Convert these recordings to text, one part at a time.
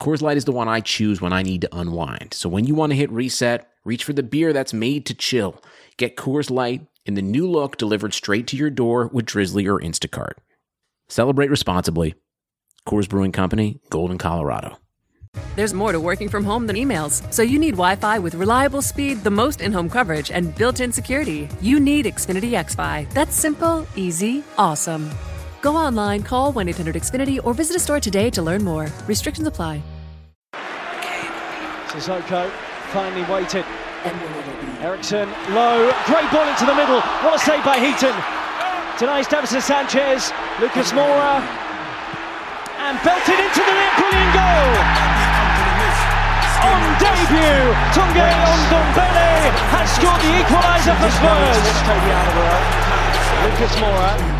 Coors Light is the one I choose when I need to unwind. So when you want to hit reset, reach for the beer that's made to chill. Get Coors Light in the new look delivered straight to your door with Drizzly or Instacart. Celebrate responsibly. Coors Brewing Company, Golden, Colorado. There's more to working from home than emails, so you need Wi Fi with reliable speed, the most in home coverage, and built in security. You need Xfinity XFi. That's simple, easy, awesome. Go online, call 1 800 Xfinity, or visit a store today to learn more. Restrictions apply. Sissoko finally waited. Eriksen low, great ball into the middle. What a save by Heaton. Denies Davinson Sanchez, Lucas Moura, and belted into the net. Brilliant goal. On debut, Tanguy Ndombele has scored the equaliser for Spurs. Lucas Moura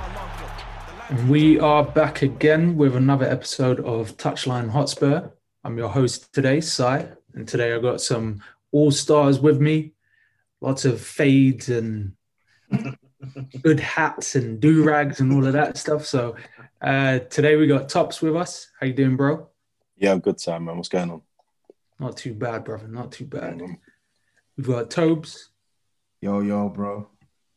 We are back again with another episode of Touchline Hotspur. I'm your host today, Sai, and today I've got some all stars with me. Lots of fades and good hats and do rags and all of that stuff. So uh, today we got Tops with us. How you doing, bro? Yeah, I'm good, Sam, man. What's going on? Not too bad, brother. Not too bad. We've got Tobes. Yo, yo, bro.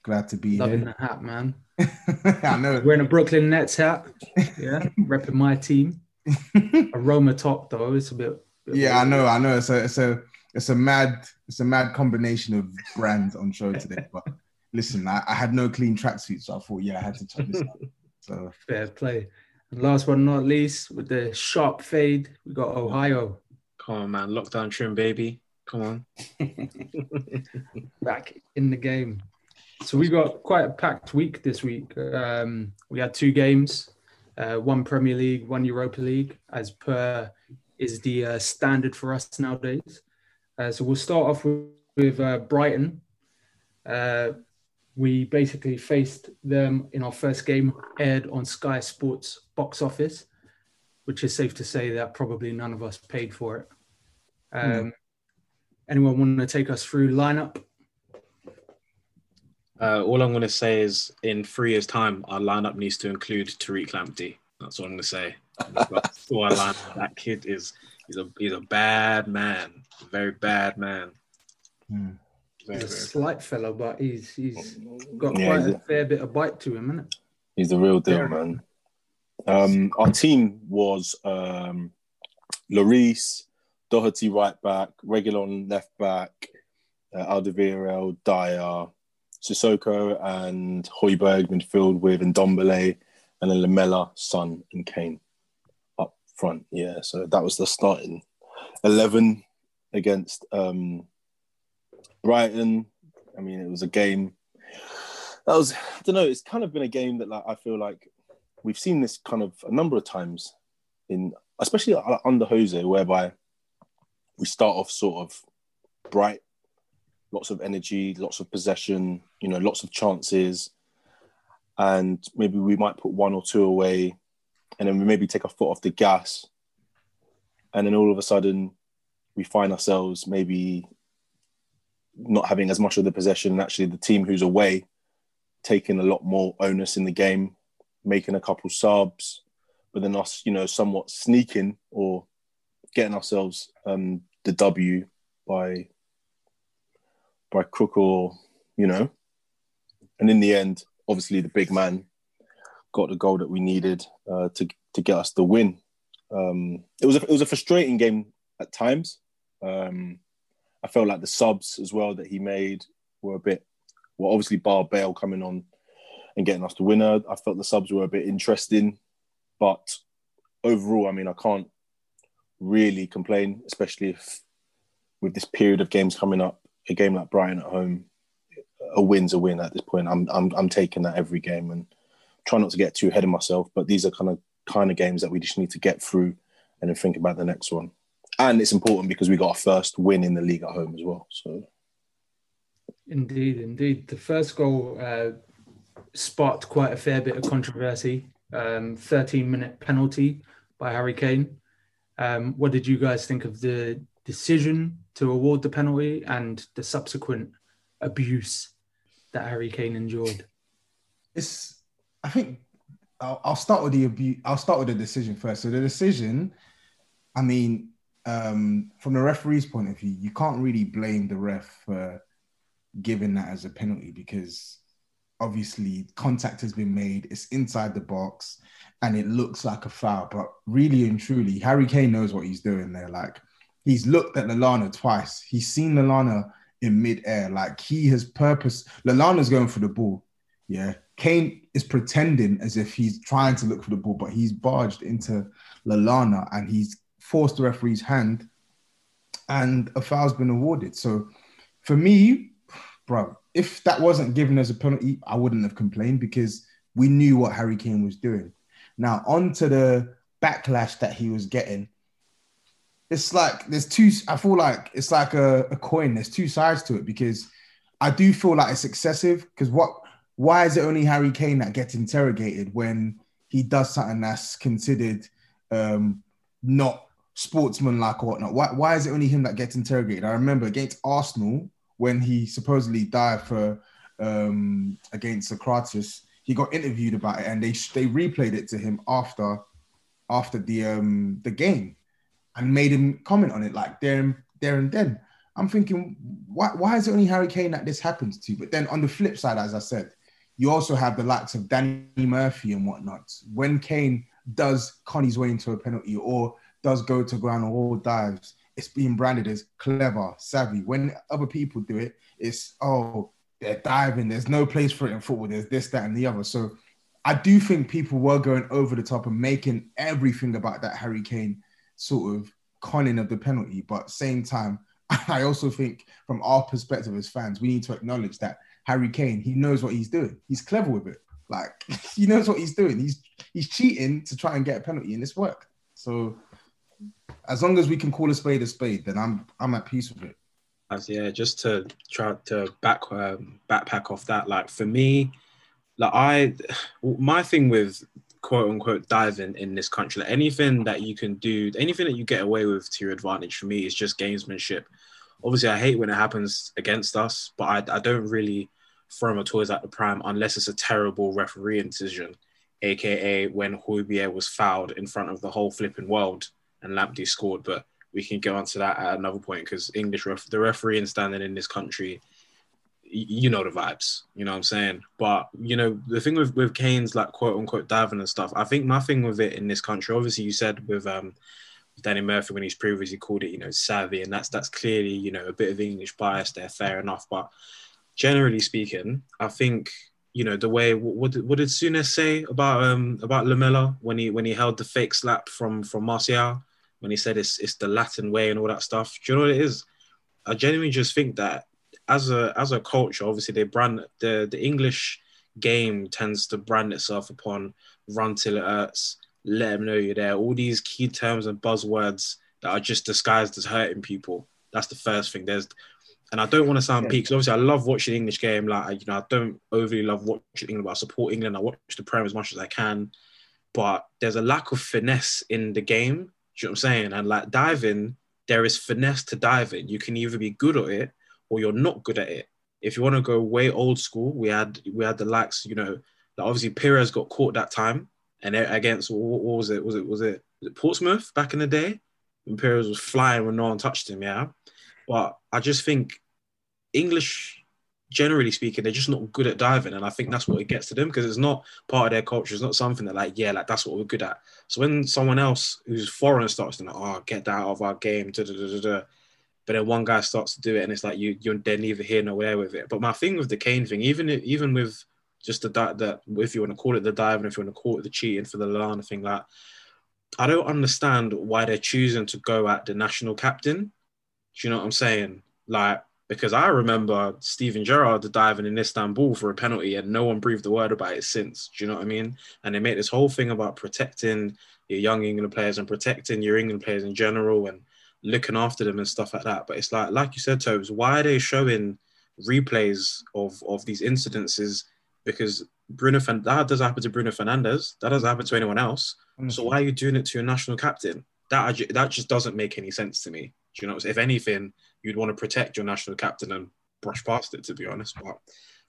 Glad to be Loving here. Loving the hat, man. I know. Wearing a Brooklyn Nets hat. Yeah, repping my team. Aroma top though. It's a bit. bit Yeah, I know. I know. It's a, it's a, it's a mad, it's a mad combination of brands on show today. But listen, I, I had no clean tracksuit, so I thought, yeah, I had to check this out. So Fair play. And last but not least, with the sharp fade, we got Ohio Come on, man. Lockdown trim, baby. Come on. back in the game. So we got quite a packed week this week. Um, we had two games, uh, one Premier League, one Europa League, as per is the uh, standard for us nowadays. Uh, so we'll start off with, with uh, Brighton. Uh, we basically faced them in our first game, aired on Sky Sports box office, which is safe to say that probably none of us paid for it. Um, Anyone want to take us through lineup? Uh, all I'm going to say is in three years' time, our lineup needs to include Tariq Lamptey. That's all I'm going to say. All I that kid is he's a he's a bad man, a very bad man. Hmm. Very, He's a very- slight fellow, but he's he's got Yeah, quite he's a a- fair bit of bite to him, isn't it? He's the real deal, Yeah. man. Um, our team was um, Lloris, Doherty right back, Reguilon left back, uh, Alderweireld, Dier, Sissoko, and Højbjerg midfield with Ndombele, and then Lamela, Son, and Kane up front. Yeah, so that was the starting eleven against um, Brighton. I mean, it was a game. That was, I don't know. It's kind of been a game that, like, I feel like we've seen this kind of a number of times in, especially under Jose, whereby we start off sort of bright, lots of energy, lots of possession, you know, lots of chances, and maybe we might put one or two away, and then we maybe take a foot off the gas, and then all of a sudden, we find ourselves maybe not having as much of the possession, and actually the team who's away taking a lot more onus in the game, making a couple subs, but then us, you know, somewhat sneaking or getting ourselves um, the W by by crook or you know, and in the end, obviously the big man got the goal that we needed uh, to to get us the win. Um, it was a, it was a frustrating game at times. Um, I felt like the subs as well that he made were a bit well, obviously Bar Bale coming on and getting us the winner. I felt the subs were a bit interesting, but overall, I mean, I can't really complain, especially if with this period of games coming up, a game like Brighton at home, a win's a win at this point. I'm I'm I'm taking that every game and try not to get too ahead of myself. But these are kind of kind of games that we just need to get through and then think about the next one. And it's important because we got our first win in the league at home as well. So Indeed, indeed. The first goal uh, sparked quite a fair bit of controversy. Um, 13 minute penalty by Harry Kane. Um, what did you guys think of the decision to award the penalty and the subsequent abuse that Harry Kane endured? It's, I think, I'll, I'll start with the abuse. I'll start with the decision first. So the decision, I mean, um, from the referee's point of view, you can't really blame the ref for giving that as a penalty because obviously contact has been made, it's inside the box, and it looks like a foul. But really and truly, Harry Kane knows what he's doing there. Like he's looked at Lallana twice. He's seen Lallana in midair. Like he has purpose. Lallana's going for the ball. Yeah. Kane is pretending as if he's trying to look for the ball, but he's barged into Lallana and he's forced the referee's hand, and a foul's been awarded. So for me, bro, if that wasn't given as a penalty, I wouldn't have complained because we knew what Harry Kane was doing. Now, on to the backlash that he was getting. It's like there's two, I feel like it's like a, a coin, there's two sides to it because I do feel like it's excessive because what why is it only Harry Kane that gets interrogated when he does something that's considered um, not sportsmanlike or whatnot? Why, why is it only him that gets interrogated? I remember against Arsenal, when he supposedly died for um, against Sokratis, he got interviewed about it, and they they replayed it to him after after the um, the game, and made him comment on it like there and there and then. I'm thinking, why why is it only Harry Kane that this happens to? But then on the flip side, as I said, you also have the likes of Danny Murphy and whatnot. When Kane does con his way into a penalty or does go to ground or dives, it's being branded as clever, savvy. When other people do it, it's oh, they're diving. There's no place for it in football. There's this, that, and the other. So I do think people were going over the top and making everything about that Harry Kane sort of conning of the penalty. But same time, I also think from our perspective as fans, we need to acknowledge that Harry Kane, he knows what he's doing. He's clever with it. Like he knows what he's doing. He's he's cheating to try and get a penalty, and it's worked. So as long as we can call a spade a spade, then I'm I'm at peace with it. As yeah, just to try to back um, backpack off that, like for me, like I, my thing with quote unquote diving in this country, like anything that you can do, anything that you get away with to your advantage for me is just gamesmanship. Obviously, I hate when it happens against us, but I, I don't really throw my toys at the prime unless it's a terrible referee decision, aka when Højbjerg was fouled in front of the whole flipping world and Lamptey scored, but we can get onto that at another point because English ref- the refereeing standing in this country, you know the vibes. You know what I'm saying? But you know the thing with with Kane's like quote unquote diving and stuff. I think my thing with it in this country, obviously, you said with um Danny Murphy when he's previously called it, you know, savvy, and that's that's clearly you know a bit of English bias there. Fair enough, but generally speaking, I think you know the way what did, what did Souness say about um about Lamela when he when he held the fake slap from from Martial when he said it's it's the Latin way and all that stuff. Do you know what it is? I genuinely just think that as a as a culture, obviously they brand the the English game tends to brand itself upon run till it hurts, let them know you're there. All these key terms and buzzwords that are just disguised as hurting people. That's the first thing. There's, and I don't want to sound peak. Obviously, I love watching English game. Like you know, I don't overly love watching England, but I support England. I watch the Prem as much as I can. But there's a lack of finesse in the game. Do you know what I'm saying? And like diving, there is finesse to diving. You can either be good at it or you're not good at it. If you want to go way old school, we had we had the likes, you know, like obviously Pires got caught that time, and against what, was it? Was it was it, was it Portsmouth back in the day? When Pires was flying when no one touched him, yeah. But I just think English, generally speaking, they're just not good at diving, and I think that's what it gets to them because it's not part of their culture. It's not something that like, yeah, like that's what we're good at. So when someone else who's foreign starts to like, oh, get that out of our game, da, da, da, da, but then one guy starts to do it, and it's like you you're they're neither here nor there with it. But my thing with the Kane thing, even even with just the that if you want to call it the dive, and if you want to call it the cheating for the Lallana thing, like I don't understand why they're choosing to go at the national captain. Do you know what I'm saying? Like because I remember Steven Gerrard diving in Istanbul for a penalty and no one breathed a word about it since. Do you know what I mean? And they made this whole thing about protecting your young England players and protecting your England players in general and looking after them and stuff like that. But it's like, like you said, Tobes, why are they showing replays of of these incidences? Because Bruno that does happen to Bruno Fernandes. That doesn't happen to anyone else. Mm-hmm. So why are you doing it to your national captain? That that just doesn't make any sense to me. Do you know? If anything, you'd want to protect your national captain and brush past it. To be honest, but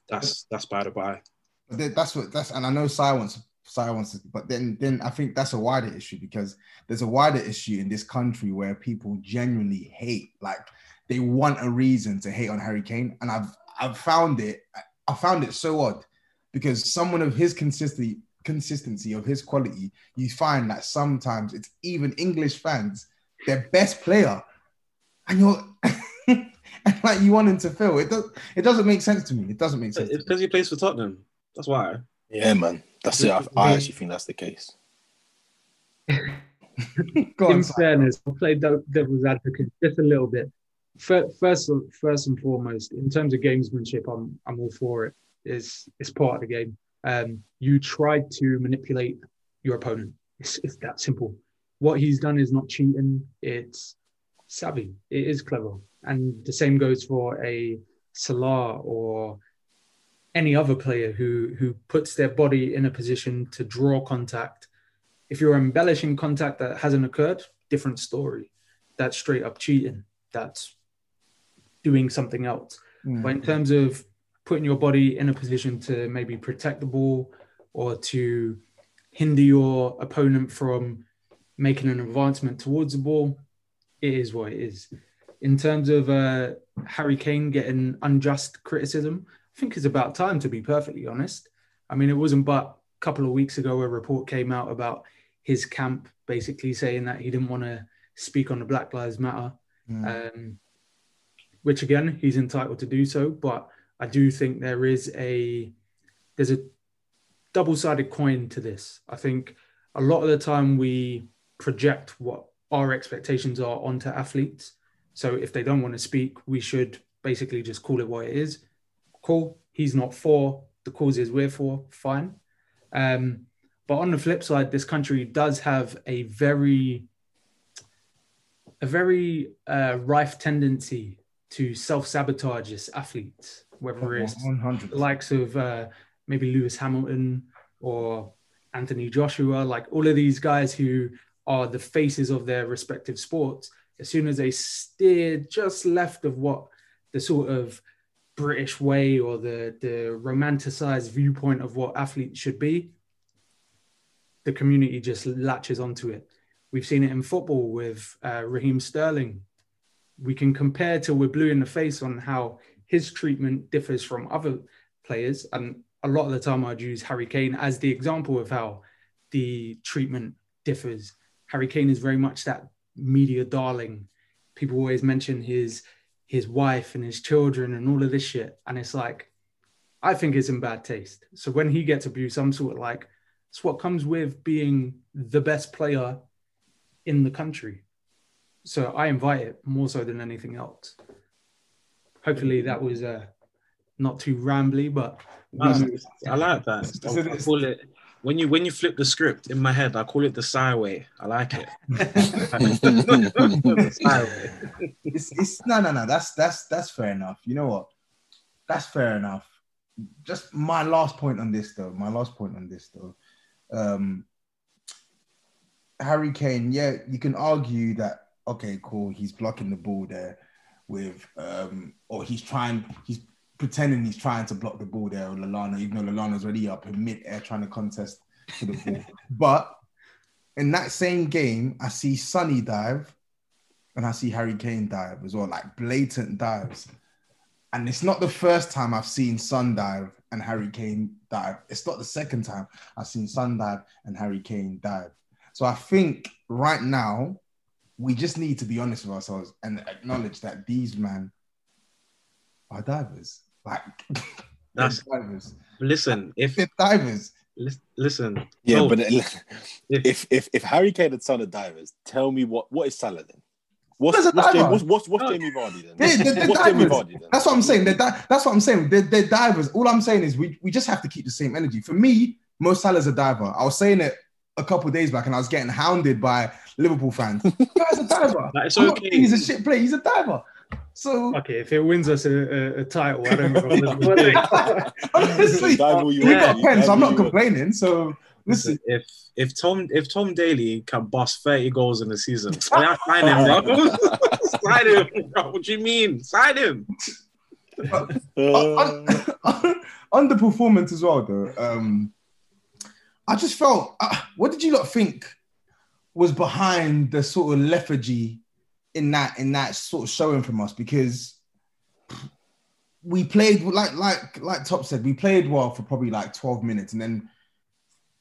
that's that's by the by. That's what that's, and I know silence silence, but then then I think that's a wider issue because there's a wider issue in this country where people genuinely hate, like they want a reason to hate on Harry Kane, and I've I've found it I found it so odd because someone of his consistency consistency of his quality, you find that sometimes it's even English fans, their best player, and you're and like you want him to fail. It does it doesn't make sense to me. It doesn't make sense. It's because he plays for Tottenham. That's why. Yeah, man. That's it. I, I actually think that's the case. in fairness, I'll play devil's advocate just a little bit. First, first and foremost, in terms of gamesmanship, I'm I'm all for it. It's it's part of the game. Um, you tried to manipulate your opponent. It's, it's that simple. What he's done is not cheating. It's savvy. It is clever. And the same goes for a Salah or any other player who who puts their body in a position to draw contact. If you're embellishing contact that hasn't occurred, different story. That's straight up cheating. That's doing something else. Mm. But in terms of putting your body in a position to maybe protect the ball or to hinder your opponent from making an advancement towards the ball, it is what it is. In terms of uh, Harry Kane getting unjust criticism, I think it's about time to be perfectly honest. I mean, it wasn't but a couple of weeks ago a report came out about his camp basically saying that he didn't want to speak on the Black Lives Matter, mm. um, which again he's entitled to do so. But I do think there is a there's a double-sided coin to this. I think a lot of the time we project what our expectations are onto athletes. So if they don't want to speak, we should basically just call it what it is. Cool. He's not for the causes we're for. Fine. Um, but on the flip side, this country does have a very, a very uh, rife tendency to self-sabotage its athletes, whether it's 100 the likes of uh, maybe Lewis Hamilton or Anthony Joshua, like all of these guys who are the faces of their respective sports, as soon as they steer just left of what the sort of British way or the the romanticized viewpoint of what athletes should be, the community just latches onto it. We've seen it in football with uh, Raheem Sterling. We can compare till we're blue in the face on how his treatment differs from other players, and a lot of the time I'd use Harry Kane as the example of how the treatment differs Harry Kane is very much that media darling. People always mention his his wife and his children and all of this shit, and it's like, I think it's in bad taste. So when he gets abused, I'm sort of like, it's what comes with being the best player in the country. So I invite it more so than anything else. Hopefully that was uh, not too rambly, but I like that. I call it when you when you flip the script in my head, I call it the Skyway. I like it. It's, it's no no no that's that's that's fair enough. You know what? That's fair enough. Just my last point on this though my last point on this though. Um harry kane yeah you can argue that okay cool he's blocking the ball there with um or he's trying he's pretending he's trying to block the ball there with Lallana, even though Lallana's already up in mid-air trying to contest for the ball but in that same game i see Sonny dive and I see Harry Kane dive as well, like blatant dives. And it's not the first time I've seen Son dive and Harry Kane dive. It's not the second time I've seen Son dive and Harry Kane dive. So I think right now we just need to be honest with ourselves and acknowledge that these men are divers. Like That's- divers. Listen, if They're divers. lis- listen, Yeah, no, but uh, if- if if if Harry Kane and Son are divers, tell me what what is Salah then? What's What's what's. Jamie, what's, what's, what's Jamie Vardy then? They're, they're- they're what's Jamie divers. Vardy then? That's what I'm saying. They're di- that's what I'm saying. They're, they're divers. All I'm saying is we, we just have to keep the same energy. For me, Mo Salah's a diver. I was saying it a couple of days back, and I was getting hounded by Liverpool fans. Guy's a diver. That is okay. he's a shit player. He's a diver. So Okay, if it wins us a, a, a title, I don't know. honestly, Dive all we want, got you pen, so I'm not complaining. So listen, Listen, if if Tom if Tom Daley can bust 30 goals in a season, yeah, sign him, bro. sign him. What do you mean? Sign him. Uh, on, on the performance as well, though, um, I just felt. Uh, what did you lot think was behind the sort of lethargy in that in that sort of showing from us? Because we played like like like Top said, we played well for probably like 12 minutes, and then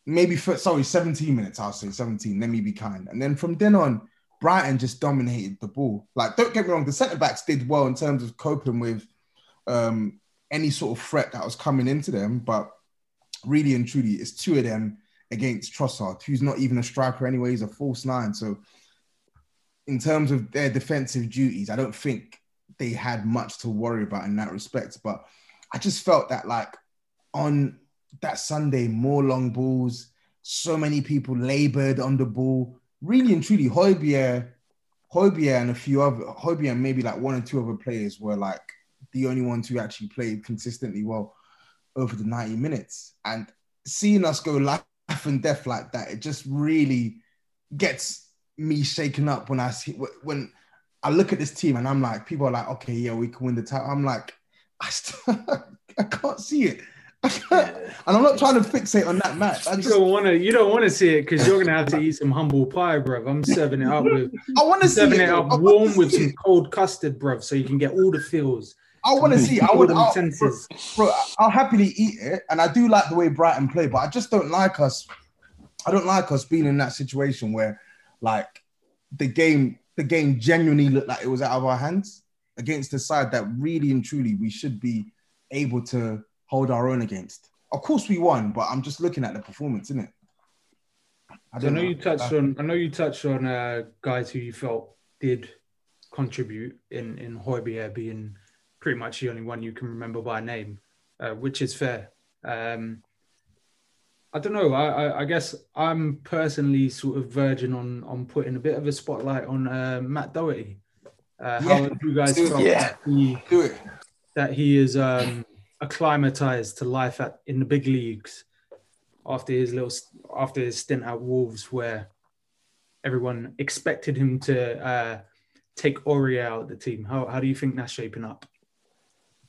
maybe for sorry 17 minutes. I'll say 17. Let me be kind, and then from then on. Brighton just dominated the ball. Like, don't get me wrong, the centre backs did well in terms of coping with um, any sort of threat that was coming into them. But really and truly, it's two of them against Trossard, who's not even a striker anyway, he's a false nine. So, in terms of their defensive duties, I don't think they had much to worry about in that respect. But I just felt that, like, on that Sunday, more long balls, so many people labored on the ball. Really and truly, Højbjerg, Højbjerg and a few other, Højbjerg and maybe like one or two other players were like the only ones who actually played consistently well over the 90 minutes. And seeing us go life and death like that, it just really gets me shaken up when I see when I look at this team and I'm like, people are like, okay, yeah, we can win the title. I'm like, I, still, I can't see it. I can't. And I'm not trying to fixate on that match. I You just don't want to. You don't want to see it because you're gonna have to eat some humble pie, bruv. I'm serving it up with I want to see serving it. it up warm with see some it. cold custard, bruv, so you can get all the feels. I want to see. I all would. them I'll, senses. bro, I'll happily eat it, and I do like the way Brighton play, but I just don't like us. I don't like us being in that situation where, like, the game, the game genuinely looked like it was out of our hands against the side that really and truly we should be able to hold our own against. Of course, we won, but I'm just looking at the performance, isn't it? I So I know you touched on. I know you touched on uh, guys who you felt did contribute in in Højbjerg being pretty much the only one you can remember by name, uh, which is fair. Um, I don't know. I, I, guess I'm personally sort of verging on on putting a bit of a spotlight on uh, Matt Doherty. Uh, how Yeah. have you guys felt Yeah. that he that he is um, acclimatized to life at in the big leagues after his little after his stint at Wolves, where everyone expected him to uh, take Aurier out of the team. How how do you think that's shaping up?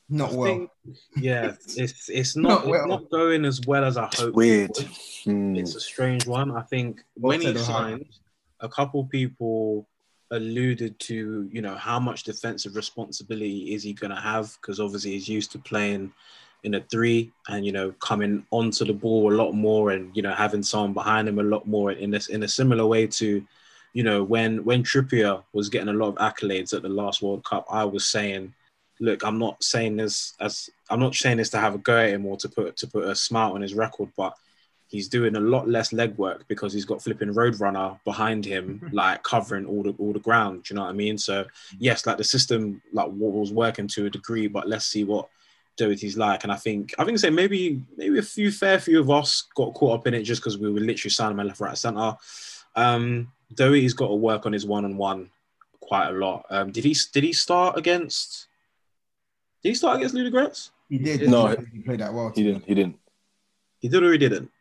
Not I well. think- yeah, it's it's Not not well. it's not going as well as I hoped. weird. it would. Hmm. It's a strange one. I think Well when he said, signed, a couple people alluded to, you know, how much defensive responsibility is he going to have? Because obviously he's used to playing in a three and, you know, coming onto the ball a lot more and, you know, having someone behind him a lot more in this in a similar way to, you know, when when Trippier was getting a lot of accolades at the last World Cup, I was saying, look, I'm not saying this as I'm not saying this to have a go at him or to put to put a smile on his record, but he's doing a lot less legwork because he's got flipping Roadrunner behind him, like covering all the all the ground. Do you know what I mean? So yes, like the system like was working to a degree, but let's see what Doherty's like, and I think I think say maybe maybe a few fair few of us got caught up in it just because we were literally signing my left, right, center. Um, Doherty's got to work on his one on one quite a lot. Um, did he did he start against? Did he start against Ludogorets? He did. No. he played that well. He didn't. He didn't. He did or he didn't.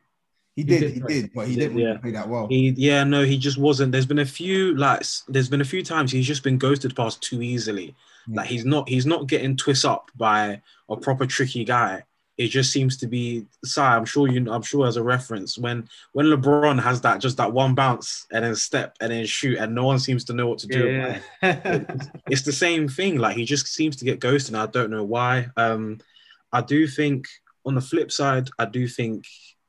He He did. did He play. did, but he He didn't did, really yeah. play that well. He, yeah, no, he just wasn't. There's been a few like, there's been a few times he's just been ghosted past too easily. Yeah. Like he's not, he's not getting twist up by a proper tricky guy. It just seems to be. Sorry, I'm sure you. I'm sure as a reference when when LeBron has that just that one bounce and then step and then shoot and no one seems to know what to do. Yeah. it's the same thing. Like he just seems to get ghosted. And I don't know why. Um, I do think on the flip side, I do think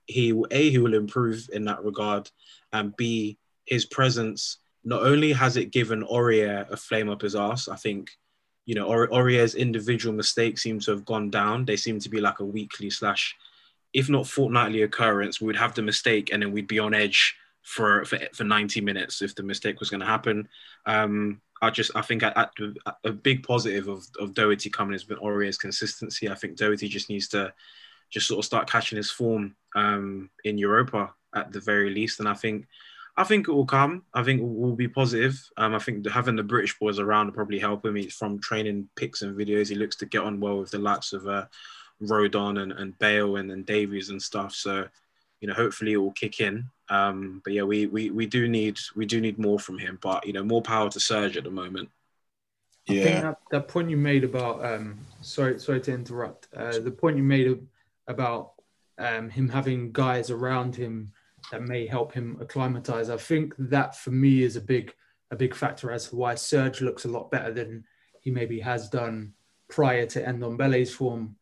he will a he will improve in that regard, and b his presence not only has it given Aurier a flame up his ass. I think you know Aur- Aurier's individual mistakes seem to have gone down. They seem to be like a weekly slash, if not fortnightly occurrence. We would have the mistake and then we'd be on edge for for, for 90 minutes if the mistake was going to happen. Um, I just I think at, at a big positive of, of Doherty coming has been Aurier's consistency. I think Doherty just needs to just sort of start catching his form um, in Europa at the very least, and I think I think it will come. I think it will be positive. Um, I think having the British boys around will probably help him. He's from training pics and videos. He looks to get on well with the likes of uh, Rodon and, and Bale and, and Davies and stuff. So, you know, hopefully it will kick in. Um, but yeah, we, we we do need we do need more from him. But you know, more power to Serge at the moment. I think Yeah. that, that point you made about um sorry sorry to interrupt uh, the point you made about um, him having guys around him that may help him acclimatize. I think that for me is a big a big factor as to why Serge looks a lot better than he maybe has done prior to Ndombele's form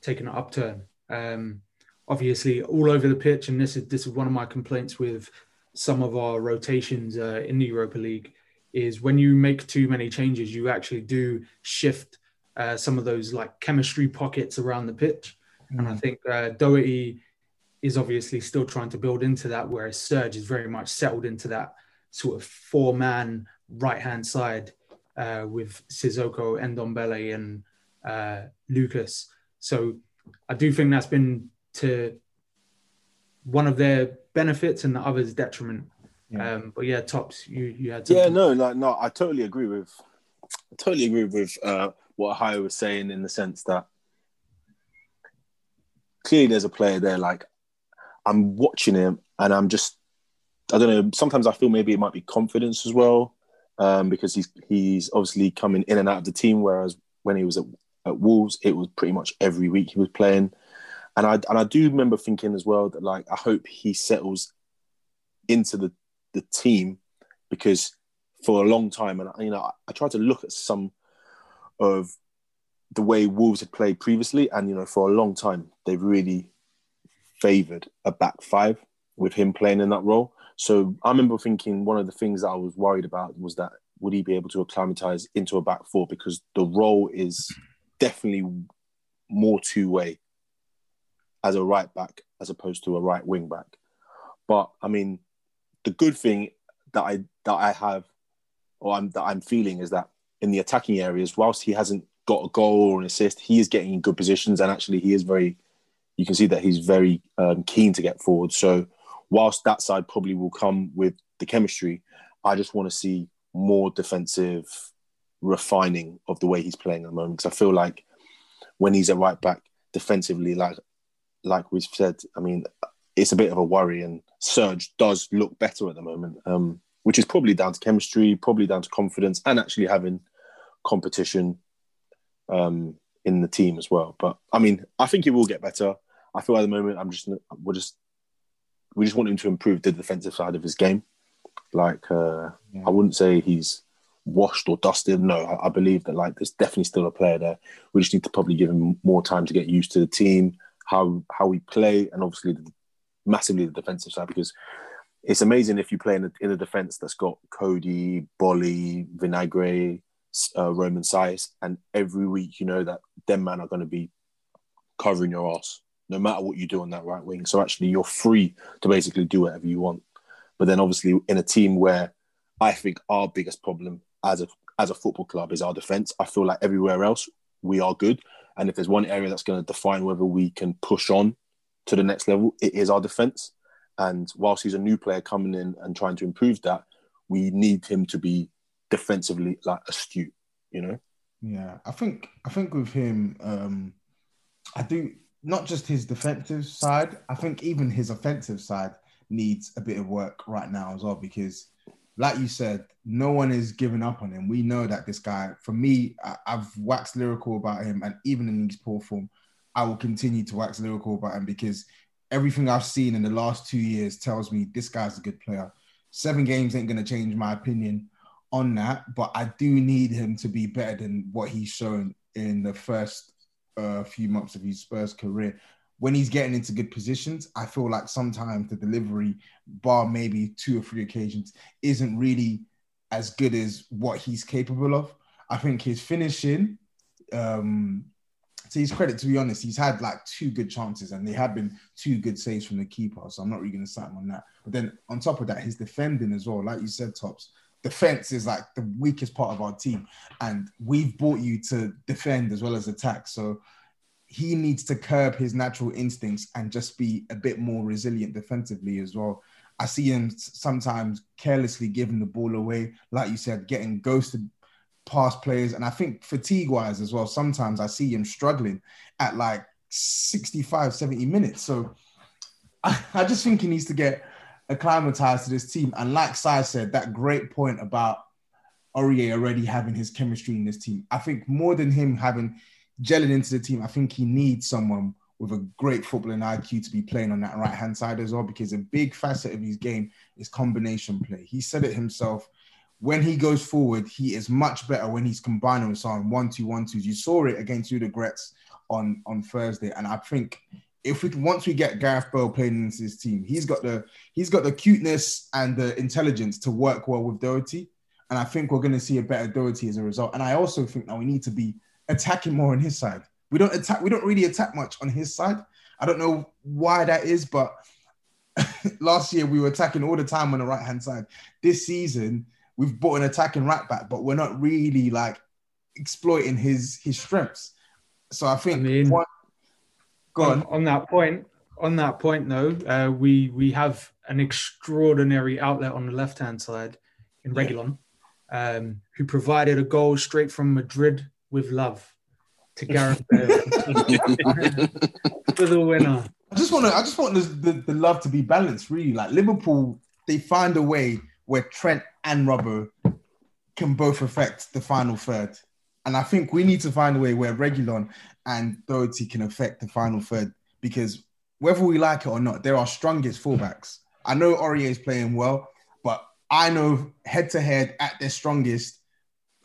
taking an upturn. Um, obviously all over the pitch and this is this is one of my complaints with some of our rotations uh, in the Europa League is when you make too many changes, you actually do shift uh, some of those like chemistry pockets around the pitch. And I think uh, Doherty is obviously still trying to build into that, whereas Serge is very much settled into that sort of four man right hand side uh, with Sissoko, Ndombele, and uh, Lucas. So I do think that's been to one of their benefits and the other's detriment. Yeah. Um, but yeah, tops, you you had Yeah, no, like no, I totally agree with, I totally agree with uh, what Ohio was saying in the sense that clearly there's a player there. Like I'm watching him, and I'm just, I don't know. Sometimes I feel maybe it might be confidence as well, um, because he's he's obviously coming in and out of the team. Whereas when he was at, at Wolves, it was pretty much every week he was playing, and I and I do remember thinking as well that like I hope he settles into the the team because for a long time, and you know, I, I tried to look at some of the way Wolves had played previously, and you know, for a long time they've really favoured a back five with him playing in that role. So I remember thinking one of the things that I was worried about was that would he be able to acclimatise into a back four because the role is definitely more two way as a right back as opposed to a right wing back. But I mean, the good thing that I that I have or I'm that I'm feeling is that in the attacking areas, whilst he hasn't got a goal or an assist, he is getting in good positions and actually he is very you can see that he's very um, keen to get forward. So whilst that side probably will come with the chemistry, I just want to see more defensive refining of the way he's playing at the moment. Because I feel like when he's a right back defensively, like like we've said, I mean, it's a bit of a worry. And Serge does look better at the moment, um, which is probably down to chemistry, probably down to confidence, and actually having competition um, in the team as well. But I mean, I think he will get better. I feel at the moment, I'm just we're just we just want him to improve the defensive side of his game. Like uh, Yeah. I wouldn't say he's washed or dusted. No, I, I believe that like there's definitely still a player there. We just need to probably give him more time to get used to the team, how how we play, and obviously the, massively the defensive side because it's amazing if you play in a, in a defense that's got Coady, Boly, Vinagre, uh, Romain Saiss, and every week you know that them man are going to be covering your ass no matter what you do on that right wing. So actually, you're free to basically do whatever you want. But then obviously, in a team where I think our biggest problem as a as a football club is our defense, I feel like everywhere else we are good, And if there's one area that's going to define whether we can push on to the next level, it is our defense. And whilst he's a new player coming in and trying to improve that, we need him to be defensively like astute, you know? Yeah, I think I think with him, um, I do not just his defensive side. I think even his offensive side needs a bit of work right now as well because, like you said, no one is giving up on him. We know that this guy. For me, I, have waxed lyrical about him, and even in his poor form, I will continue to wax lyrical about him because everything I've seen in the last two years tells me this guy's a good player. Seven games ain't going to change my opinion on that, but I do need him to be better than what he's shown in the first uh, few months of his Spurs career. When he's getting into good positions, I feel like sometimes the delivery, bar maybe two or three occasions, isn't really as good as what he's capable of. I think his finishing, um, to his credit, to be honest, he's had like two good chances and they have been two good saves from the keeper. So I'm not really going to cite him on that. But then on top of that, his defending as well, like you said, Tops, defense is like the weakest part of our team, and we've brought you to defend as well as attack. So he needs to curb his natural instincts and just be a bit more resilient defensively as well. I see him sometimes carelessly giving the ball away, like you said, getting ghosted past players. And I think fatigue wise as well, sometimes I see him struggling at like 65, 70 minutes. So I, I just think he needs to get acclimatized to this team. And like Sai said, that great point about Aurier already having his chemistry in this team. I think more than him having gelling into the team, I think he needs someone with a great footballing IQ to be playing on that right hand side as well, because a big facet of his game is combination play. He said it himself. When he goes forward, he is much better when he's combining with someone one two one twos. You saw it against Ludogorets on on Thursday, and I think if we once we get Gareth Bale playing into his team, he's got the he's got the cuteness and the intelligence to work well with Doherty. And I think we're going to see a better Doherty as a result. And I also think that we need to be attacking more on his side. We don't attack, we don't really attack much on his side. I don't know why that is, but last year we were attacking all the time on the right hand side. This season, we've bought an attacking right back, but we're not really like exploiting his his strengths. So I think I mean, one, Go on. on. on that point. On that point, though, uh, we we have an extraordinary outlet on the left hand side in Reguilon, um, who provided a goal straight from Madrid with love to Gareth Bale for the winner. I just want to. I just want the, the, the love to be balanced. Really, like Liverpool, they find a way where Trent and Robbo can both affect the final third. And I think we need to find a way where Regulon and Doherty can affect the final third because whether we like it or not, they're our strongest fullbacks. I know Aurier is playing well, but I know head to head at their strongest,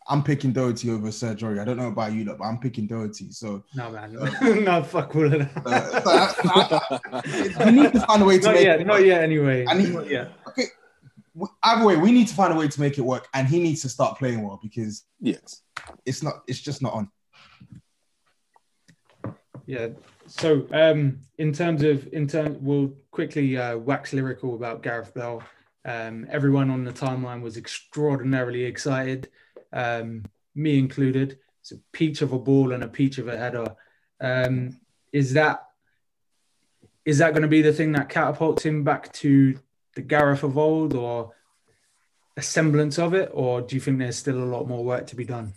I'm picking Doherty over Serge Aurier. I don't know about you, but I'm picking Doherty. So no, man, no, fuck all of that. Uh, so I, I, we need to find a way to not make yet, it not yet. Anyway, I need, not yet. Okay, either way, we need to find a way to make it work, and he needs to start playing well because yes, it's not, it's just not on. Yeah. So, um, in terms of in terms, we'll quickly uh, wax lyrical about Gareth Bale. Um, everyone on the timeline was extraordinarily excited, um, me included. It's a peach of a ball and a peach of a header. Um, is that is that going to be the thing that catapults him back to the Gareth of old, or a semblance of it, or do you think there's still a lot more work to be done?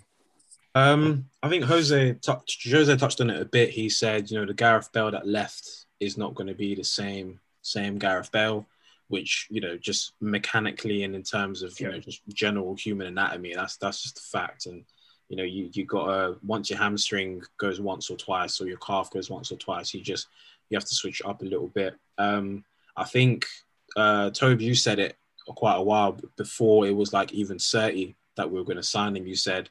Um, I think Jose touched Jose touched on it a bit. He said, you know, the Gareth Bale that left is not going to be the same same Gareth Bale, which you know, just mechanically and in terms of you yeah. know just general human anatomy, that's that's just a fact. And you know, you you got to once your hamstring goes once or twice, or your calf goes once or twice, you just you have to switch up a little bit. Um, I think uh, Toby, you said it quite a while before it was like even 30 that we were going to sign him. You said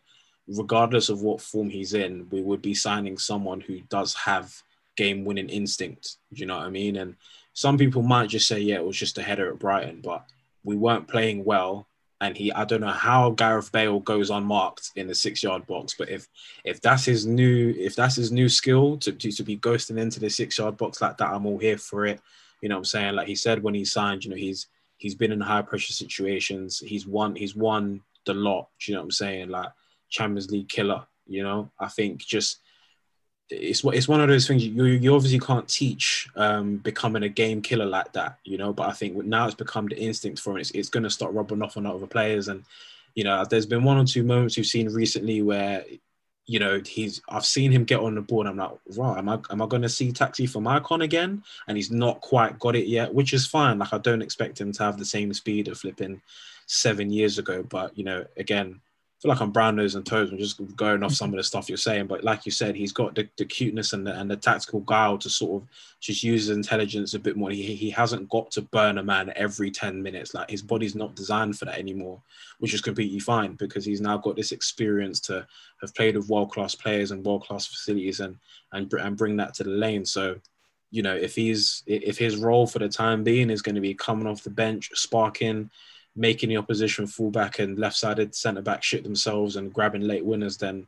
regardless of what form he's in, we would be signing someone who does have game winning instinct. You know what I mean? And some people might just say, yeah, it was just a header at Brighton, but we weren't playing well. And he, I don't know how Gareth Bale goes unmarked in the six yard box, but if if that's his new if that's his new skill to, to, to be ghosting into the six yard box like that, I'm all here for it. You know what I'm saying? Like he said when he signed, you know, he's he's been in high pressure situations. He's won he's won the lot. You know what I'm saying? Like Champions League killer. You know, I think just it's it's one of those things you you obviously can't teach um, becoming a game killer like that, you know. But I think now it's become the instinct for him. It's, it's going to start rubbing off on other players, and you know, there's been one or two moments we've seen recently where you know he's I've seen him get on the board. I'm like, right, am I am I going to see Taxi from Icon again? And he's not quite got it yet, which is fine. Like I don't expect him to have the same speed of flipping seven years ago, but you know, again feel like I'm brown nose and toes. I'm just going off mm-hmm. some of the stuff you're saying, but like you said, he's got the, the cuteness and the, and the tactical guile to sort of just use his intelligence a bit more. He, he hasn't got to burn a man every 10 minutes. Like his body's not designed for that anymore, which is completely fine because he's now got this experience to have played with world class players and world class facilities and, and and bring that to the lane. So, you know, if he's if his role for the time being is going to be coming off the bench, sparking making the opposition fullback and left-sided centre back shit themselves and grabbing late winners, then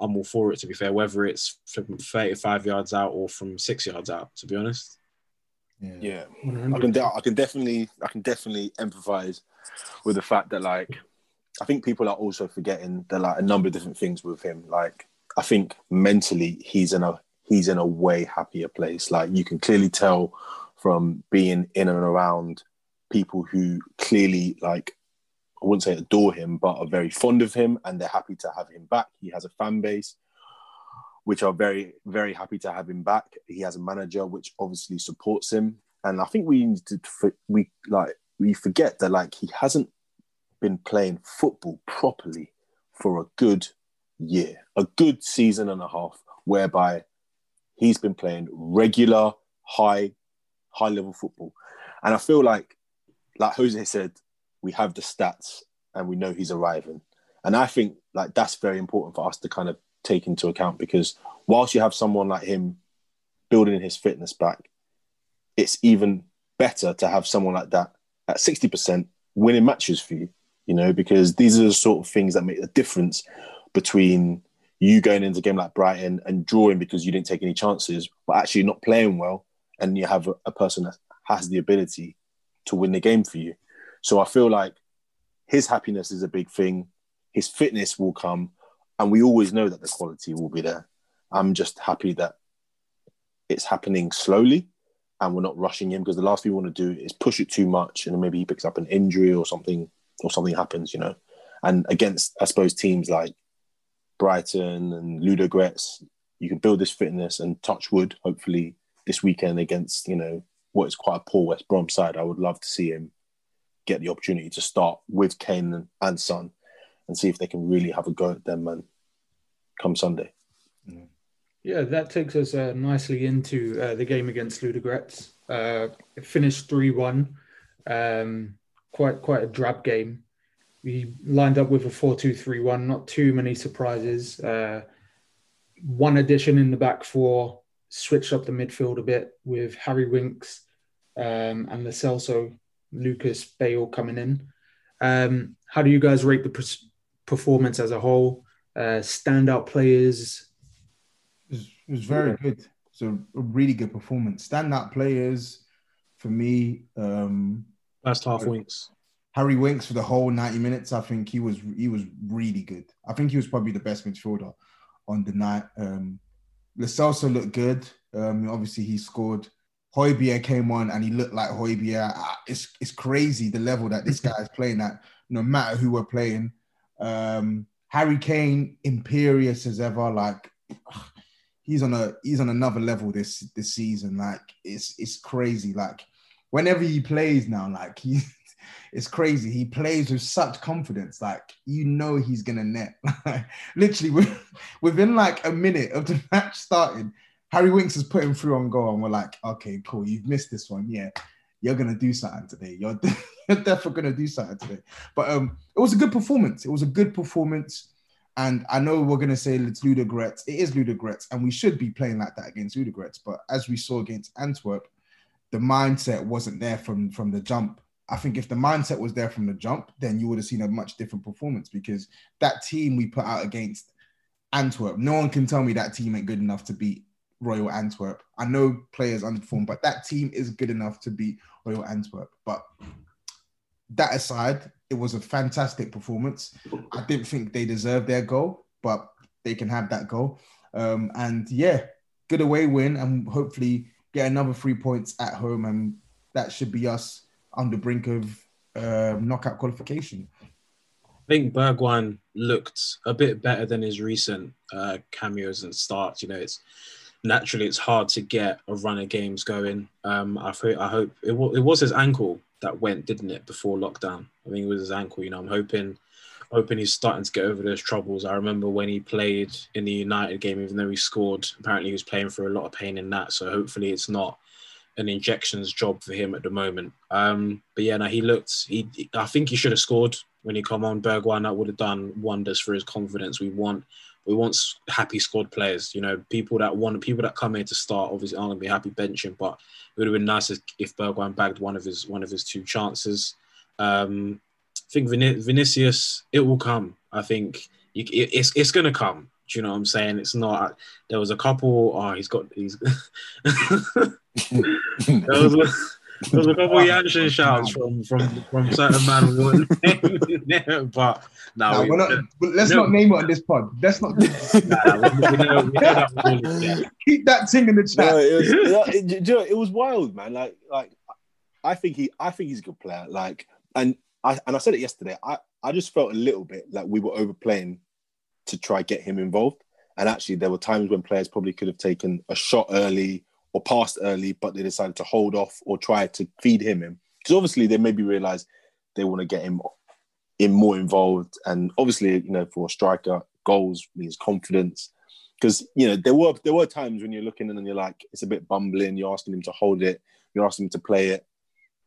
I'm all for it. To be fair, whether it's from 35 yards out or from six yards out, to be honest. Yeah, yeah. I can. De- I can definitely. I can definitely empathise with the fact that like I think people are also forgetting that like a number of different things with him. Like I think mentally he's in a he's in a way happier place. Like you can clearly tell from being in and around people who clearly like I wouldn't say adore him, but are very fond of him and they're happy to have him back. He has a fan base which are very, very happy to have him back. He has a manager which obviously supports him. And I think we need to we like we forget that like he hasn't been playing football properly for a good year, a good season and a half, whereby he's been playing regular, high, high level football. And I feel like like Jose said, we have the stats and we know he's arriving. And I think like that's very important for us to kind of take into account because whilst you have someone like him building his fitness back, it's even better to have someone like that at 60% winning matches for you, you know, because these are the sort of things that make the difference between you going into a game like Brighton and drawing because you didn't take any chances, but actually not playing well. And you have a, a person that has the ability to win the game for you. So I feel like his happiness is a big thing. His fitness will come, and we always know that the quality will be there. I'm just happy that it's happening slowly and we're not rushing him because the last thing we want to do is push it too much and maybe he picks up an injury or something or something happens, you know. And against, I suppose, teams like Brighton and Ludogorets, you can build this fitness and touch wood, hopefully, this weekend against, you know, what is quite a poor West Brom side, I would love to see him get the opportunity to start with Kane and Son and see if they can really have a go at them man come Sunday. Yeah, that takes us uh, nicely into uh, the game against Ludogorets. Uh, finished 3 1. Um, quite, quite a drab game. We lined up with a 4 2 3 1, not too many surprises. Uh, one addition in the back four, switched up the midfield a bit with Harry Winks um, and Lo Celso Lucas Bale coming in. Um, how do you guys rate the performance as a whole? Uh, standout players? It was, it was very good. It's a, a, really good performance. Standout players for me. Um, Last half Winks. Harry Winks for the whole 90 minutes. I think he was he was really good. I think he was probably the best midfielder on the night. Um, Lo Celso looked good. Um, obviously, he scored. Højbjerg came on and he looked like Højbjerg. Ah, it's it's crazy the level that this guy is playing at. No matter who we're playing, um, Harry Kane, imperious as ever. Like he's on a he's on another level this this season. Like it's it's crazy. Like whenever he plays now, like he it's crazy. He plays with such confidence, like you know he's gonna net. Literally, within like a minute of the match starting, Harry Winks is putting through on goal, and we're like, okay, cool, you've missed this one. Yeah, you're gonna do something today. You're, you're definitely gonna do something today. But um, it was a good performance. It was a good performance. And I know we're gonna say it's Ludogorets. It is Ludogorets, and we should be playing like that against Ludogorets. But as we saw against Antwerp, the mindset wasn't there from from the jump. I think if the mindset was there from the jump, then you would have seen a much different performance because that team we put out against Antwerp, no one can tell me that team ain't good enough to beat Royal Antwerp. I know players underperform, but that team is good enough to beat Royal Antwerp. But that aside, it was a fantastic performance. I didn't think they deserved their goal, but they can have that goal. Um, and yeah, good away win and hopefully get another three points at home, and that should be us on the brink of uh, knockout qualification. I think Bergwijn looked a bit better than his recent uh, cameos and starts. You know, it's naturally it's hard to get a run of games going. Um, I, I hope it, w- it was his ankle that went, didn't it, before lockdown? I think it was his ankle. You know, I'm hoping hoping he's starting to get over those troubles. I remember when he played in the United game, even though he scored, apparently he was playing for a lot of pain in that. So hopefully it's not an injections job for him at the moment. Um, but yeah, no, he looked. He, I think he should have scored when he come on. Bergwijn that would have done wonders for his confidence. We want, we want happy squad players. You know, people that want, people that come here to start. Obviously, aren't gonna be happy benching, but it would have been nice if Bergwijn bagged one of his one of his two chances. Um, I think Vin- Vinicius, it will come. I think you, it, it's it's gonna come. Do you know what I'm saying? It's not. There was a couple. Oh, he's got. He's. there was. A, there was a couple of Janssen shouts from from from certain man, but no, nah, not, let's no. not name it on this pod. Let's not. nah, we, we know, we know that Keep that thing in the chat. No, it, was, it, it was wild, man. Like like I think he I think he's a good player. Like and I and I said it yesterday. I I just felt a little bit like we were overplaying to try get him involved. And actually, there were times when players probably could have taken a shot early or passed early, but they decided to hold off or try to feed him in. Because obviously, they maybe realize they want to get him in more involved. And obviously, you know, for a striker, goals means confidence. Because you know, there were there were times when you're looking and you're like, it's a bit bumbling. You're asking him to hold it. You're asking him to play it,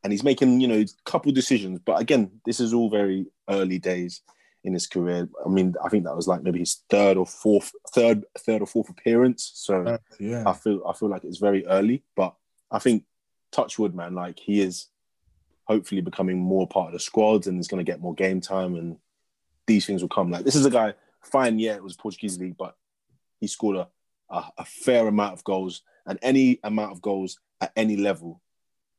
and he's making you know a couple decisions. But again, this is all very early days in his career. I mean, I think that was like maybe his third or fourth, third, third or fourth appearance. So uh, yeah, I feel I feel like it's very early, but I think Touchwood, man, like he is hopefully becoming more part of the squad and is going to get more game time, and these things will come. Like this is a guy. Fine, yeah, it was Portuguese league, but he scored a, a, a fair amount of goals, and any amount of goals at any level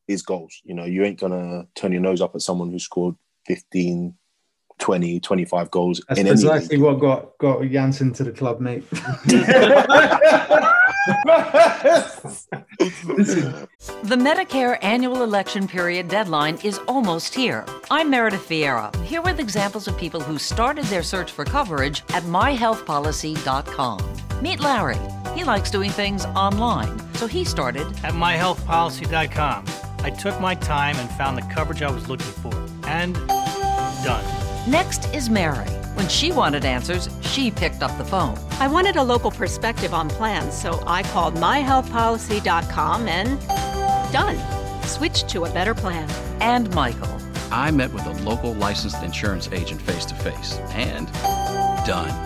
is goals. You know, you ain't gonna turn your nose up at someone who scored 15, 20, 25 goals. That's in precisely what got got Janssen to the club, mate. the Medicare annual election period deadline is almost here. I'm Meredith Vieira, here with examples of people who started their search for coverage at myhealthpolicy.com. Meet Larry. He likes doing things online, so he started at myhealthpolicy.com. I took my time and found the coverage I was looking for. And done. Next is Mary. When she wanted answers, she picked up the phone. I wanted a local perspective on plans, so I called myhealthpolicy.com and done. Switched to a better plan. And Michael. I met with a local licensed insurance agent face to face and done.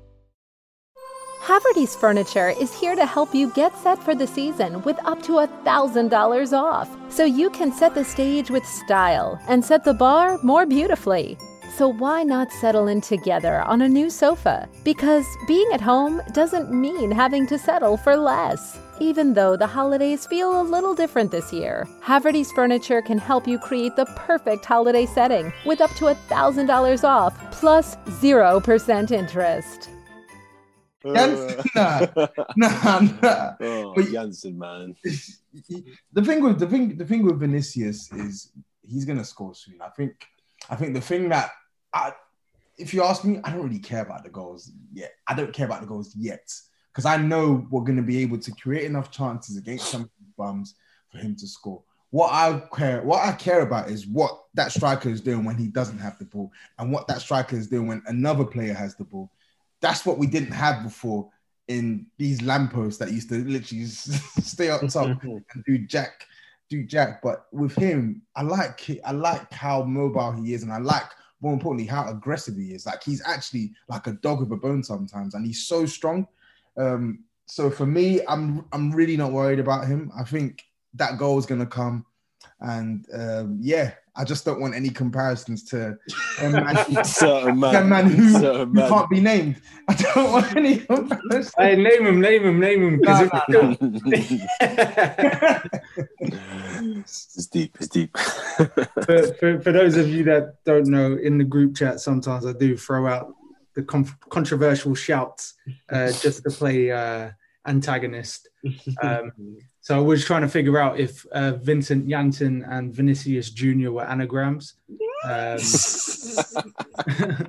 Haverty's Furniture is here to help you get set for the season with up to $1,000 off, so you can set the stage with style and set the bar more beautifully. So why not settle in together on a new sofa? Because being at home doesn't mean having to settle for less. Even though the holidays feel a little different this year, Haverty's Furniture can help you create the perfect holiday setting with up to $1,000 off plus 0% interest. Janssen, nah, nah, nah. Oh, but Janssen, man. The thing with the thing, the thing with Vinicius is he's gonna score soon. I think. I think the thing that I, if you ask me, I don't really care about the goals yet. I don't care about the goals yet because I know we're gonna be able to create enough chances against some bums for him to score. What I care, what I care about is what that striker is doing when he doesn't have the ball, and what that striker is doing when another player has the ball that's what we didn't have before in these lampposts that used to literally stay up top and do jack, do jack. But with him, I like I like how mobile he is, and I like more importantly how aggressive he is. Like he's actually like a dog with a bone sometimes, and he's so strong. Um, so for me, I'm I'm really not worried about him. I think that goal is gonna come. And um, yeah, I just don't want any comparisons to a man, Certain man. a man who, Certain who can't be named. I don't want any comparisons. Hey, name him, name him, name him. 'cause Nah, if- it's deep. It's deep. for, for, for those of you that don't know, in the group chat, sometimes I do throw out the con- controversial shouts uh, just to play uh, antagonist. Um, so I was trying to figure out if uh, Vincent Janssen and Vinicius Jr. were anagrams. Um,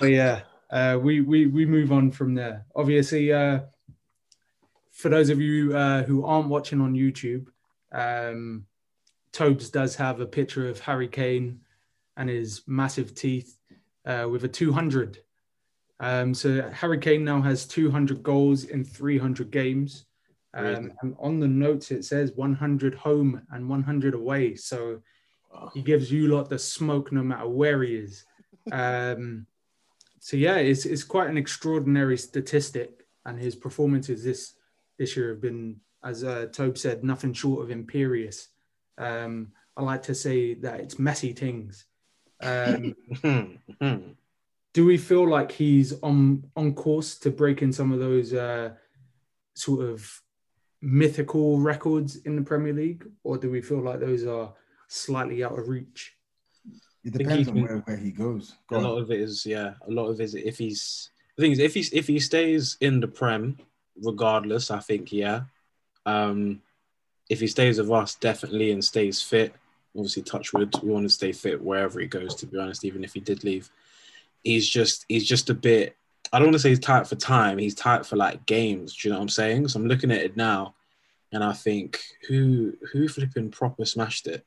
but yeah, uh, we, we we move on from there. Obviously, uh, for those of you uh, who aren't watching on YouTube, um, Tobes does have a picture of Harry Kane and his massive teeth uh, with a 200. Um, so Harry Kane now has 200 goals in 300 games. Um, and on the notes, it says 100 home and 100 away. So he gives you lot the smoke no matter where he is. Um, so yeah, it's, it's quite an extraordinary statistic. And his performances this this year have been, as uh, Tobe said, nothing short of imperious. Um, I like to say that it's messy things. Um, do we feel like he's on on course to break in some of those uh, sort of mythical records in the Premier League, or do we feel like those are slightly out of reach? It depends on where, where he goes. a on. lot of it is yeah. A lot of it is if he's the thing is if he's if he stays in the prem, regardless, I think yeah. Um, if he stays with us, definitely and stays fit. Obviously, touchwood, we want to stay fit wherever he goes. To be honest, even if he did leave, he's just he's just a bit. I don't want to say he's tight for time. He's tight for like games. Do you know what I'm saying? So I'm looking at it now, and I think who who flipping proper smashed it.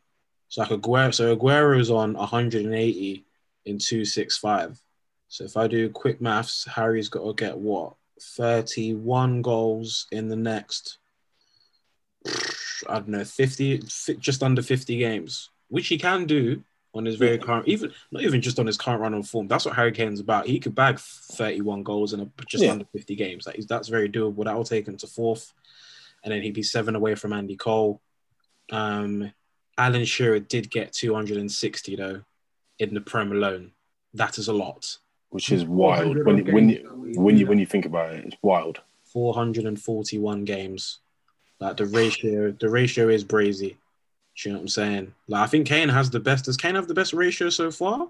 So like Aguero, so Aguero's on 180 in 265. So if I do quick maths, Harry's got to get what 31 goals in the next I don't know 50 just under 50 games, which he can do on his very current even not even just on his current run of form. That's what Harry Kane's about. He could bag 31 goals in a, just Yeah. under 50 games. Like, that's very doable. That will take him to fourth, and then he'd be seven away from Andy Cole. Um, Alan Shearer did get 260 though in the Prem alone. That is a lot. Which is wild when you, when you when you when you think about it. It's wild. 441 games. Like the ratio, the ratio is brazy. Do you know what I'm saying? Like I think Kane has the best. Does Kane have the best ratio so far?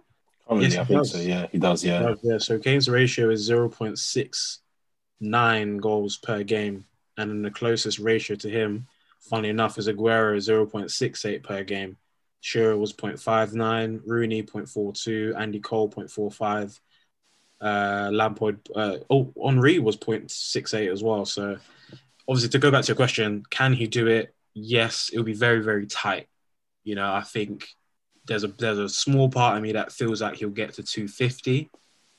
Currently, Yes, I think does. so. Yeah, he does. Yeah. Uh, yeah, so Kane's ratio is 0.69 goals per game. And then the closest ratio to him, funny enough, is Aguero 0.68 per game. Shearer was 0.59, Rooney 0.42, Andy Cole 0.45, uh, Lampard, uh, oh, Henry was 0.68 as well. So obviously, to go back to your question, can he do it? Yes, it will be very, very tight. You know, I think there's a there's a small part of me that feels like he'll get to 250,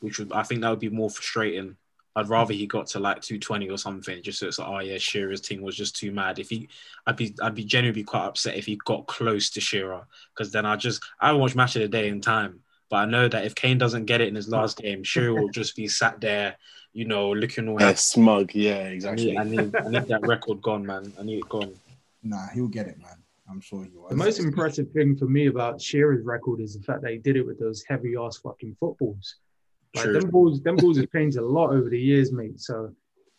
which would I think that would be more frustrating. I'd rather he got to like 220 or something, just so it's like, oh yeah, Shearer's team was just too mad. If he, I'd be I'd be genuinely quite upset if he got close to Shearer, because then I just I haven't watched match of the day in time, but I know that if Kane doesn't get it in his last game, Shearer will just be sat there, you know, looking all Yeah, smug. Yeah, I need, exactly. I need I need that record gone, man. I need it gone. Nah, he'll get it, man. I'm sure he will. The most impressive thing for me about Shearer's record is the fact that he did it with those heavy ass fucking footballs. Like True. them balls, them balls have changed a lot over the years, mate. So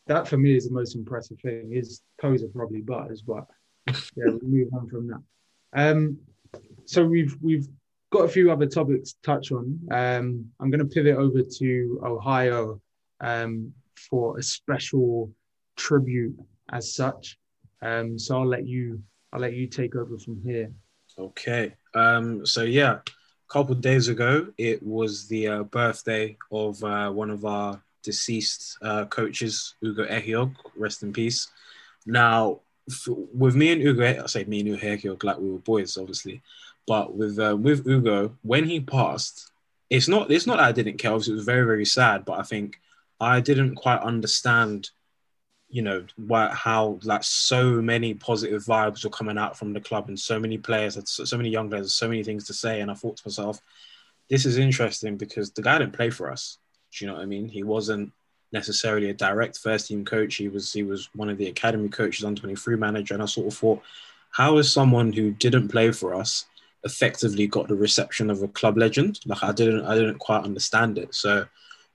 that for me is the most impressive thing. His toes are probably butters, but yeah, we move on from that. Um, so we've we've got a few other topics to touch on. Um, I'm going to pivot over to Ohio um, for a special tribute as such. Um, so I'll let you I'll let you take over from here. Okay. Um, so yeah, couple of days ago, it was the uh, birthday of uh, one of our deceased uh, coaches, Ugo Ehiogu. Rest in peace. Now, f- with me and Ugo, I say me and Ugo Ehiogu like we were boys, obviously, but with uh, with Ugo, when he passed, it's not it's not that I didn't care. Obviously, it was very very sad, but I think I didn't quite understand you know how like so many positive vibes were coming out from the club and so many players had so, so many young players so many things to say. And i thought to myself this is interesting because the guy didn't play for us. Do you know what i mean? He wasn't necessarily a direct first team coach. He was he was one of the academy coaches on 23 manager. And i sort of thought how is someone who didn't play for us effectively got the reception of a club legend? Like I didn't, I didn't quite understand it. So,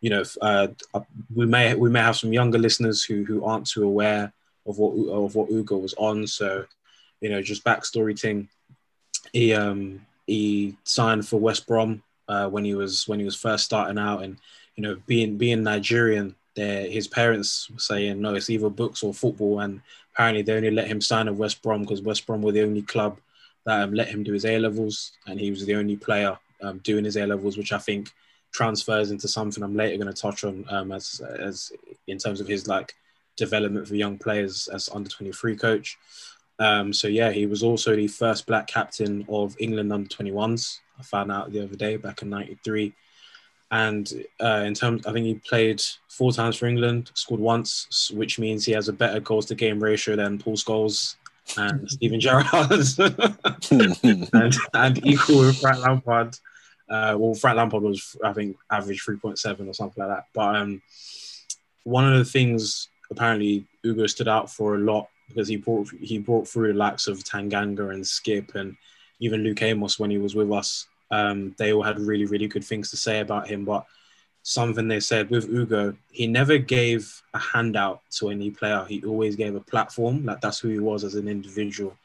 you know, uh, we may we may have some younger listeners who who aren't too aware of what of what Ugo was on. So, you know, just backstory thing. He um he signed for West Brom uh, when he was when he was first starting out, and you know, being being Nigerian, his parents were saying no, it's either books or football, and apparently they only let him sign at West Brom because West Brom were the only club that um, let him do his A levels, and he was the only player um, doing his A levels, which I think transfers into something I'm later going to touch on um, as as in terms of his like development for young players as under 23 coach. Um, so yeah, he was also the first black captain of England under 21s. I found out the other day back in '93. And uh, in terms, I think he played four times for England, scored once, which means he has a better goals to game ratio than Paul Scholes and Steven Gerrard, and, and, equal with Frank Lampard. Uh, well, Frank Lampard was, I think, average 3.7 or something like that. But um, one of the things apparently Ugo stood out for a lot because he brought he brought through the likes of Tanganga and Skipp and even Luke Amos when he was with us um, they all had really, really good things to say about him. But something they said with Ugo, he never gave a handout to any player. He always gave a platform. Like that's who he was as an individual.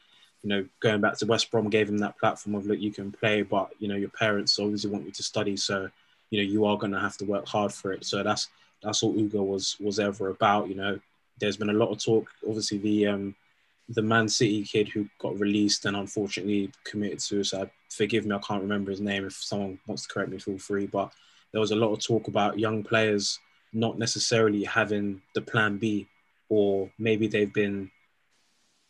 You know, going back to West Brom, gave him that platform of look, you can play, but you know, your parents obviously want you to study, so you know, you are going to have to work hard for it. So that's that's all Ugo was was ever about. You know, there's been a lot of talk. Obviously, the um, the Man City kid who got released and unfortunately committed suicide. Forgive me, I can't remember his name. If someone wants to correct me, feel free. But there was a lot of talk about young players not necessarily having the plan B, or maybe they've been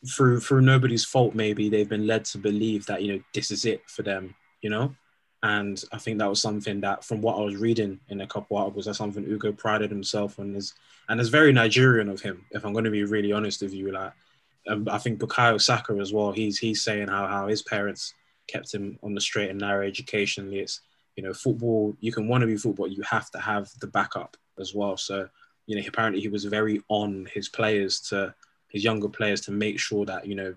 through through nobody's fault. Maybe they've been led to believe that you know this is it for them. You know, and I think that was something that, from what I was reading in a couple articles, that's something Ugo prided himself on. Is and it's very Nigerian of him. If I'm going to be really honest with you, like um, I think Bukayo Saka as well. He's he's saying how how his parents kept him on the straight and narrow educationally. It's you know football. You can want to be football. You have to have the backup as well. So you know apparently he was very on his players to his younger players to make sure that you know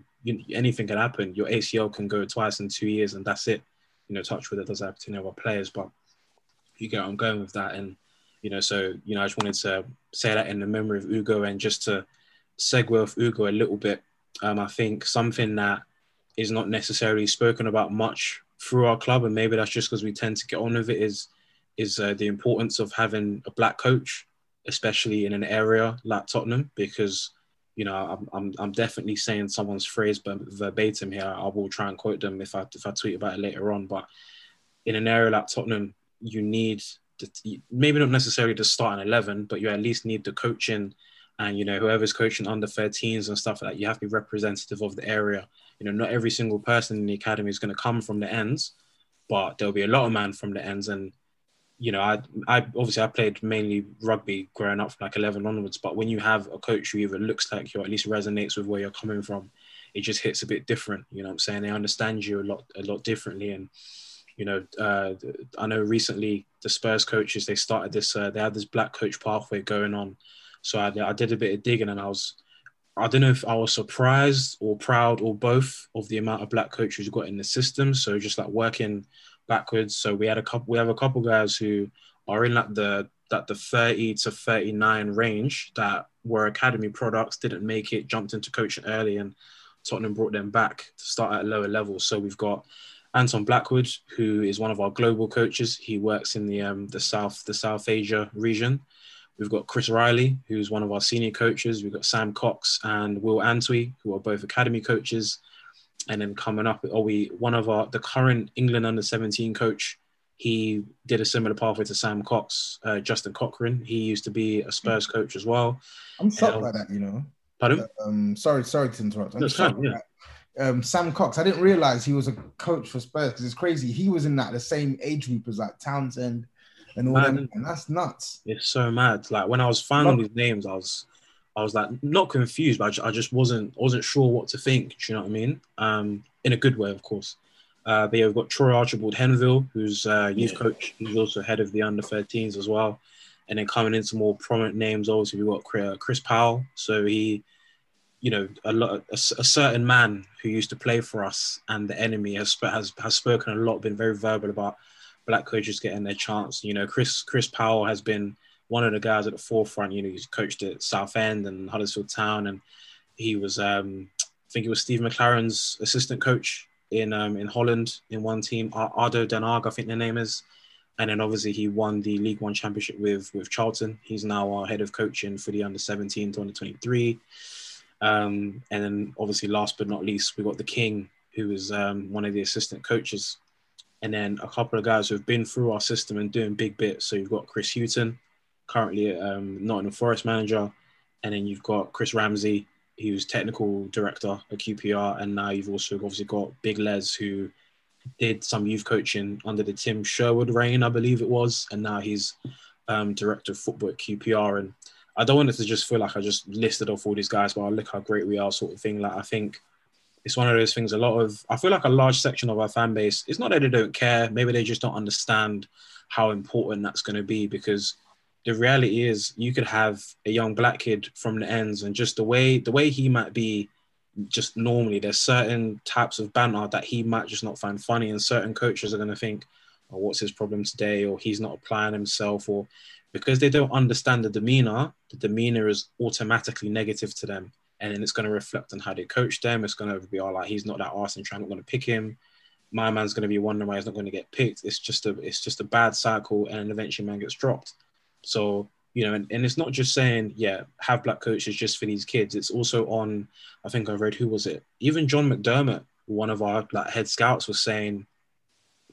anything can happen. Your ACL can go twice in two years and that's it. You know, touch with it does happen to other players, but you get I'm going with that and you know so you know I just wanted to say that in the memory of Ugo and just to segue with Ugo a little bit. Um, I think something that is not necessarily spoken about much through our club, and maybe that's just because we tend to get on with it, is is uh, the importance of having a black coach, especially in an area like Tottenham, because you know I'm I'm, I'm definitely saying someone's phrase but verbatim here. I will try and quote them if I if I tweet about it later on. But in an area like Tottenham, you need the, maybe not necessarily to start an eleven, but you at least need the coaching and you know whoever's coaching under 13s and stuff like that you have to be representative of the area you know not every single person in the academy is going to come from the ends but there'll be a lot of man from the ends and you know I, I obviously i played mainly rugby growing up from like 11 onwards but when you have a coach who either looks like you or at least resonates with where you're coming from it just hits a bit different you know i'm saying they understand you a lot a lot differently and you know uh, i know recently the spurs coaches they started this uh, they had this black coach pathway going on so I, I did a bit of digging and I was, I don't know if I was surprised or proud or both of the amount of black coaches we got in the system. So just like working backwards. So we had a couple, we have a couple guys who are in like the, that the 30 to 39 range that were academy products, didn't make it, jumped into coaching early and Tottenham brought them back to start at lower levels. So we've got Anton Blackwood, who is one of our global coaches. He works in the um, the South the South Asia region. We've got Chris Riley, who's one of our senior coaches. We've got Sam Cox and Will Antwi, who are both academy coaches. And then coming up, are we one of our the current England under 17 coach? He did a similar pathway to Sam Cox, uh, Justin Cochrane. He used to be a Spurs coach as well. I'm shocked um, by that, you know. Pardon? Um, sorry, sorry to interrupt. I'm shocked yeah. Um, Sam Cox. I didn't realize he was a coach for Spurs because it's crazy. He was in that the same age group as like Townsend, and all Man, And that's nuts. It's so mad. Like when I was finding these names, I was I was like not confused, but I just, I just wasn't wasn't sure what to think. Do you know what I mean? Um, in a good way, of course. Uh, but yeah, we've got Troy Archibald Henville, who's uh, youth yeah. coach. He's also head of the under 13s as well. And then coming in some more prominent names, obviously we've got Chris Powell. So he you know, a lot, a, a, certain man who used to play for us and the enemy has has has spoken a lot, been very verbal about black coaches getting their chance. You know, Chris Chris Powell has been one of the guys at the forefront. You know, he's coached at Southend and Huddersfield Town, and he was, um, I think, he was Steve McClaren's assistant coach in um, in Holland in one team. Ardo Den I think their name is. And then obviously he won the League One championship with with Charlton. He's now our head of coaching for the under 17 to under 23. Um, and then obviously last but not least, we got the King, who is um, one of the assistant coaches. And then a couple of guys who have been through our system and doing big bits. So you've got Chris Hughton, currently um, Nottingham Forest manager. And then you've got Chris Ramsey, who's technical director at QPR. And now you've also obviously got Big Les, who did some youth coaching under the Tim Sherwood reign, I believe it was, and now he's um, director of football at QPR. And I don't want it to just feel like I just listed off all these guys, but look how great we are, sort of thing. Like I think it's one of those things. A lot of I feel like a large section of our fan base. It's not that they don't care. Maybe they just don't understand how important that's going to be because the reality is you could have a young black kid from the ends and just the way the way he might be just normally there's certain types of banter that he might just not find funny and certain coaches are going to think oh, what's his problem today? or he's not applying himself or because they don't understand the demeanor the demeanor is automatically negative to them. And then it's going to reflect on how they coach them. It's going to be all like he's not that arse and trying not going to pick him. My man's going to be wondering why he's not going to get picked. It's just a it's just a bad cycle and eventually man gets dropped so you know, and, and it's not just saying, yeah, have black coaches just for these kids. It's also on, I think I read, who was it? Even John McDermott, one of our like head scouts, was saying,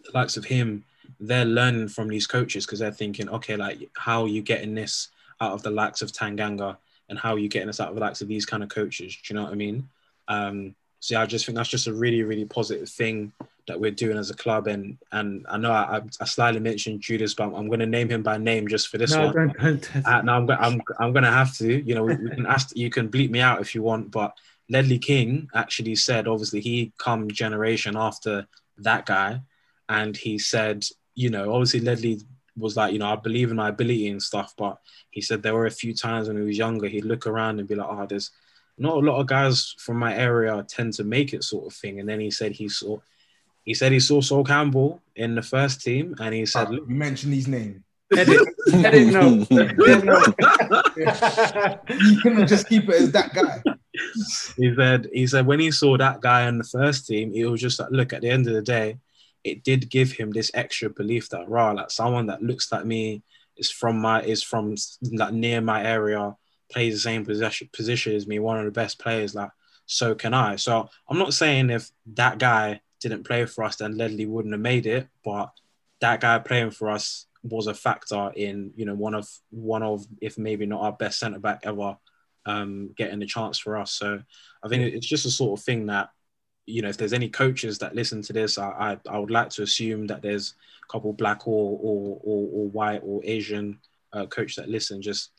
the likes of him, they're learning from these coaches because they're thinking, okay, like how are you getting this out of the likes of Tanganga and how are you getting this out of the likes of these kind of coaches? Do you know what I mean? Um, so yeah, I just think that's just a really, really positive thing that we're doing as a club. And and I know I, I slightly mentioned Judas, but I'm, I'm going to name him by name just for this no, one. Don't, don't. Uh, no, I'm, I'm, I'm going to have to. You know, we, we can ask. You can bleep me out if you want, but Ledley King actually said, obviously, he come generation after that guy, and he said, you know, obviously Ledley was like, you know, I believe in my ability and stuff, but he said there were a few times when he was younger, he'd look around and be like, oh, there's not a lot of guys from my area tend to make it sort of thing. And then he said he saw he said he saw Sol Campbell in the first team, and he ah, said, "You mentioned his name." Edit, edit, no. you couldn't just keep it as that guy. He said, he said when he saw that guy in the first team, it was just like, look, at the end of the day, it did give him this extra belief that raw, like someone that looks like me is from my is from like near my area, plays the same position position as me, one of the best players, like so can I. So I'm not saying if that guy didn't play for us, then Ledley wouldn't have made it. But that guy playing for us was a factor in, you know, one of one of, if maybe not our best centre back ever, um, getting the chance for us. So I think it's just a sort of thing that, you know, if there's any coaches that listen to this, I I, I would like to assume that there's a couple black or or or, or white or Asian uh, coach that listen. Just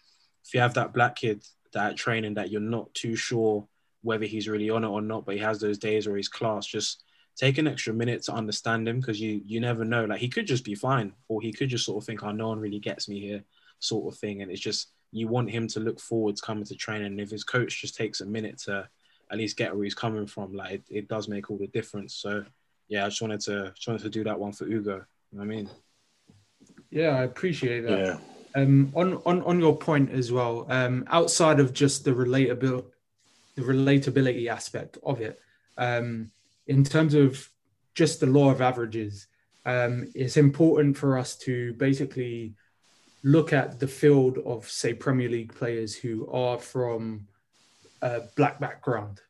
if you have that black kid that training that you're not too sure whether he's really on it or not, but he has those days where he's class, just take an extra minute to understand him because you you never know. Like he could just be fine, or he could just sort of think, "Oh, no one really gets me here," sort of thing. And it's just you want him to look forward to coming to training. And if his coach just takes a minute to at least get where he's coming from, like it, it does make all the difference. So yeah, I just wanted to just wanted to do that one for Ugo. You know I mean? Yeah, I appreciate that. Yeah. Um, on on on your point as well. Um, outside of just the relatability, the relatability aspect of it. Um, in terms of just the law of averages, um, it's important for us to basically look at the field of, say, Premier League players who are from a black background,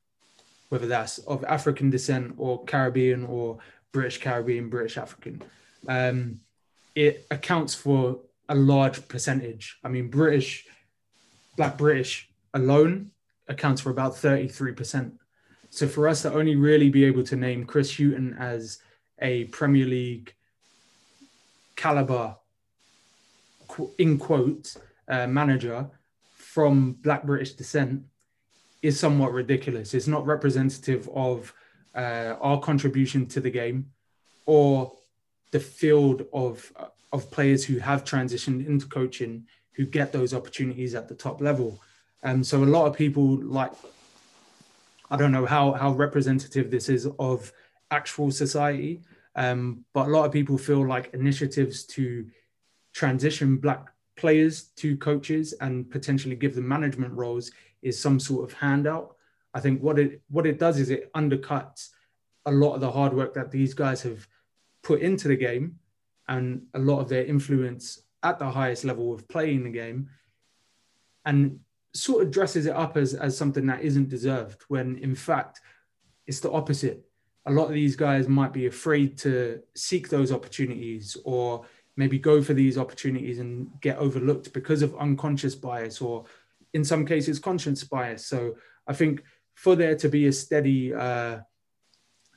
whether that's of African descent or Caribbean or British Caribbean, British African. Um, it accounts for a large percentage. I mean, British, Black British alone accounts for about 33% so for us to only really be able to name Chris Hughton as a Premier League caliber, in quotes, uh, manager from Black British descent is somewhat ridiculous. It's not representative of uh, our contribution to the game or the field of of players who have transitioned into coaching who get those opportunities at the top level. And um, so a lot of people like I don't know how how representative this is of actual society, um, but a lot of people feel like initiatives to transition black players to coaches and potentially give them management roles is some sort of handout. I think what it what it does is it undercuts a lot of the hard work that these guys have put into the game and a lot of their influence at the highest level of playing the game and sort of dresses it up as, as something that isn't deserved when in fact it's the opposite. A lot of these guys might be afraid to seek those opportunities or maybe go for these opportunities and get overlooked because of unconscious bias or in some cases conscious bias. So i think for there to be a steady uh,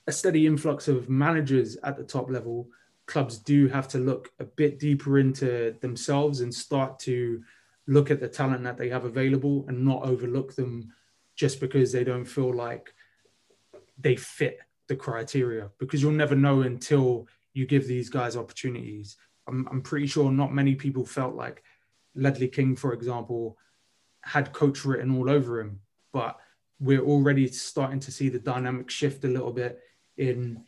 a steady influx of managers at the top level clubs do have to look a bit deeper into themselves and start to look at the talent that they have available and not overlook them just because they don't feel like they fit the criteria because you'll never know until you give these guys opportunities. I'm, I'm pretty sure not many people felt like Ledley King, for example, had coach written all over him, but we're already starting to see the dynamic shift a little bit in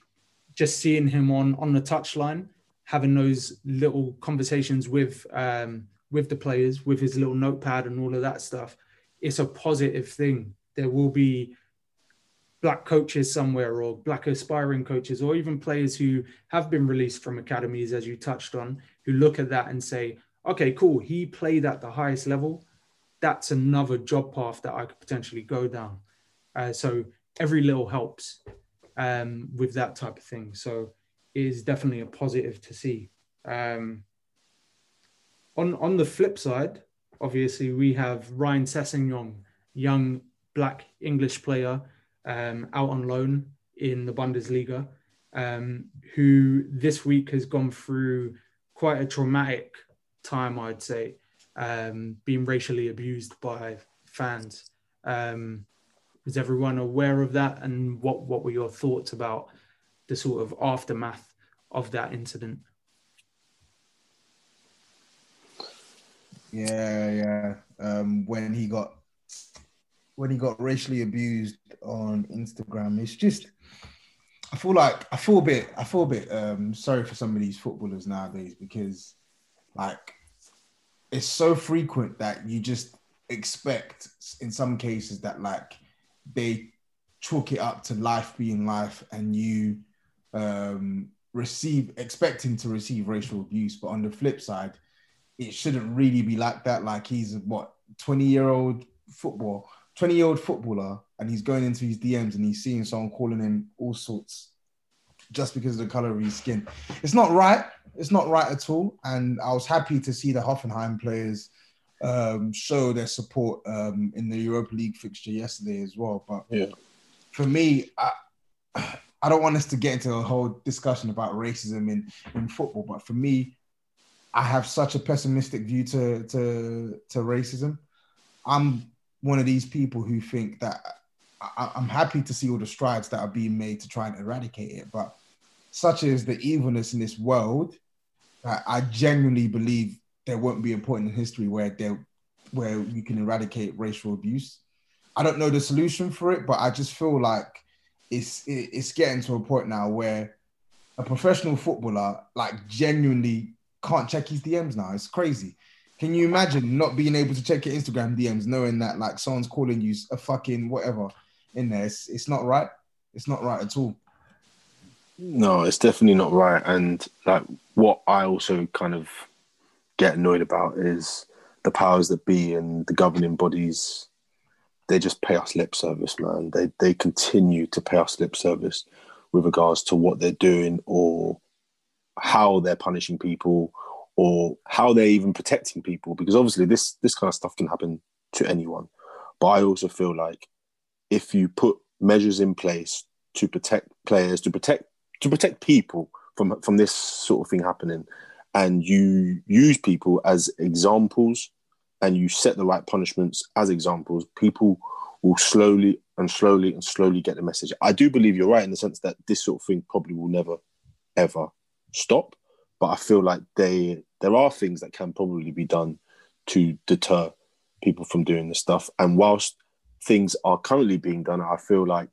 just seeing him on on the touchline, having those little conversations with um, with the players, with his little notepad and all of that stuff, it's a positive thing. There will be black coaches somewhere or black aspiring coaches or even players who have been released from academies as you touched on who look at that and say okay cool he played at the highest level that's another job path that i could potentially go down uh, so every little helps um, with that type of thing. So it is definitely a positive to see. Um, on on the flip side, obviously we have Ryan Sessegnon, young black English player um, out on loan in the Bundesliga, um, who this week has gone through quite a traumatic time, I'd say, um, being racially abused by fans. Um, was everyone aware of that? And what, what were your thoughts about the sort of aftermath of that incident? Yeah, yeah. Um, when he got when he got racially abused on Instagram, it's just I feel like I feel a bit I feel a bit um, sorry for some of these footballers nowadays because like it's so frequent that you just expect in some cases that like they chalk it up to life being life and you um, receive expecting to receive racial abuse but on the flip side it shouldn't really be like that like he's what 20 year old football 20 year old footballer and he's going into his dms and he's seeing someone calling him all sorts just because of the color of his skin it's not right it's not right at all and i was happy to see the hoffenheim players um, show their support um, in the Europa League fixture yesterday as well. But yeah. for me, I, I don't want us to get into a whole discussion about racism in, in football. But for me, I have such a pessimistic view to, to, to racism. I'm one of these people who think that I, I'm happy to see all the strides that are being made to try and eradicate it. But such is the evilness in this world, that I genuinely believe there won't be a point in history where there where we can eradicate racial abuse. I don't know the solution for it, but I just feel like it's it's getting to a point now where a professional footballer like genuinely can't check his DMs now. It's crazy. Can you imagine not being able to check your Instagram DMs, knowing that like someone's calling you a fucking whatever in there? It's, it's not right. It's not right at all. No, it's definitely not right. And like what I also kind of get annoyed about is the powers that be and the governing bodies. They just pay us lip service, man. They they continue to pay us lip service with regards to what they're doing or how they're punishing people or how they're even protecting people. Because obviously this this kind of stuff can happen to anyone. But I also feel like if you put measures in place to protect players, to protect to protect people from from this sort of thing happening, and you use people as examples and you set the right punishments as examples, people will slowly and slowly and slowly get the message. I do believe you're right in the sense that this sort of thing probably will never ever stop. But I feel like they there are things that can probably be done to deter people from doing this stuff. And whilst things are currently being done, I feel like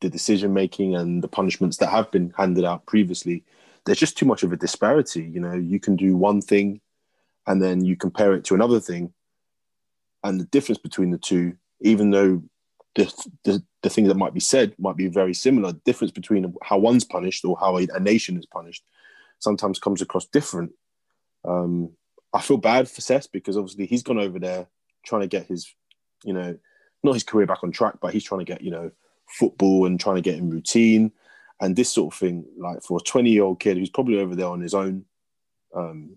the decision making and the punishments that have been handed out previously, there's just too much of a disparity. You know, you can do one thing and then you compare it to another thing, and the difference between the two, even though the, the, the things that might be said might be very similar, the difference between how one's punished or how a, a nation is punished sometimes comes across different. Um, I feel bad for Sess because obviously he's gone over there trying to get his, you know, not his career back on track, but he's trying to get, you know, football and trying to get in routine and this sort of thing. Like for a 20 year old kid who's probably over there on his own, um,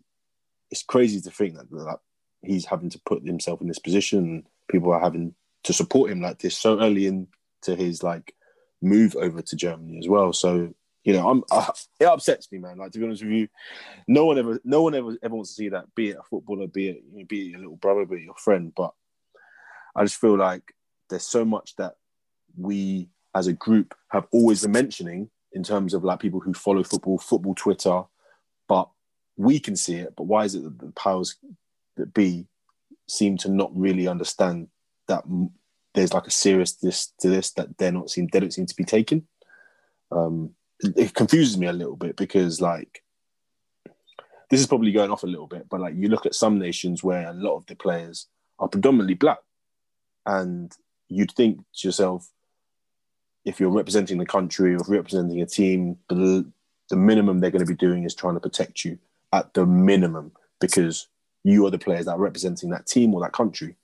it's crazy to think that, that he's having to put himself in this position. People are having to support him like this so early into his like move over to Germany as well. So you know, I'm it upsets me, man. Like to be honest with you, no one ever, no one ever ever wants to see that. Be it a footballer, be it you know, be it your little brother, be it your friend. But I just feel like there's so much that we as a group have always been mentioning in terms of like people who follow football, football Twitter, but we can see it. But why is it that the powers that be seem to not really understand that there's like a seriousness to this that they're not seem they don't seem to be taking. Um, it confuses me a little bit because like this is probably going off a little bit, but like you look at some nations where a lot of the players are predominantly black, and you'd think to yourself, if you're representing the country or representing a team, the, the minimum they're going to be doing is trying to protect you at the minimum because you are the players that are representing that team or that country.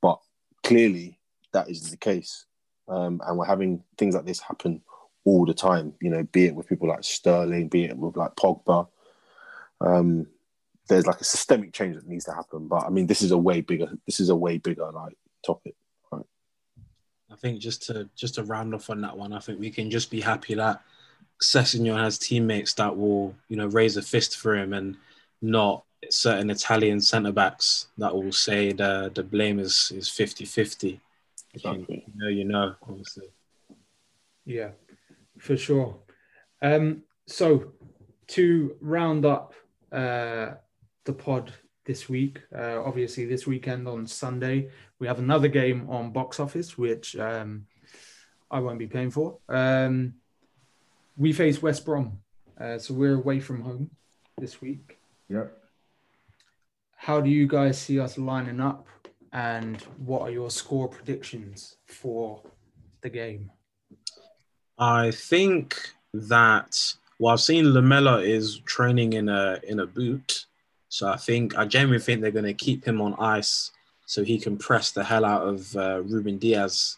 But clearly, that is the case, um, and we're having things like this happen all the time. You know, be it with people like Sterling, be it with like Pogba. Um, there's like a systemic change that needs to happen. But I mean, this is a way bigger. This is a way bigger like topic. Right? I think just to just to round off on that one, I think we can just be happy that Sessegnon has teammates that will you know raise a fist for him and not certain Italian centre backs that will say the the blame is is 50 50. Exactly. You know, you know, obviously. Yeah, for sure. Um, so to round up uh, the pod this week, uh, obviously this weekend on Sunday, we have another game on box office, which um, I won't be paying for. Um, we face West Brom, uh, so we're away from home this week. Yep. How do you guys see us lining up, and what are your score predictions for the game? I think that well, I've seen Lamela is training in a in a boot, so I think I genuinely think they're going to keep him on ice so he can press the hell out of uh, Ruben Dias.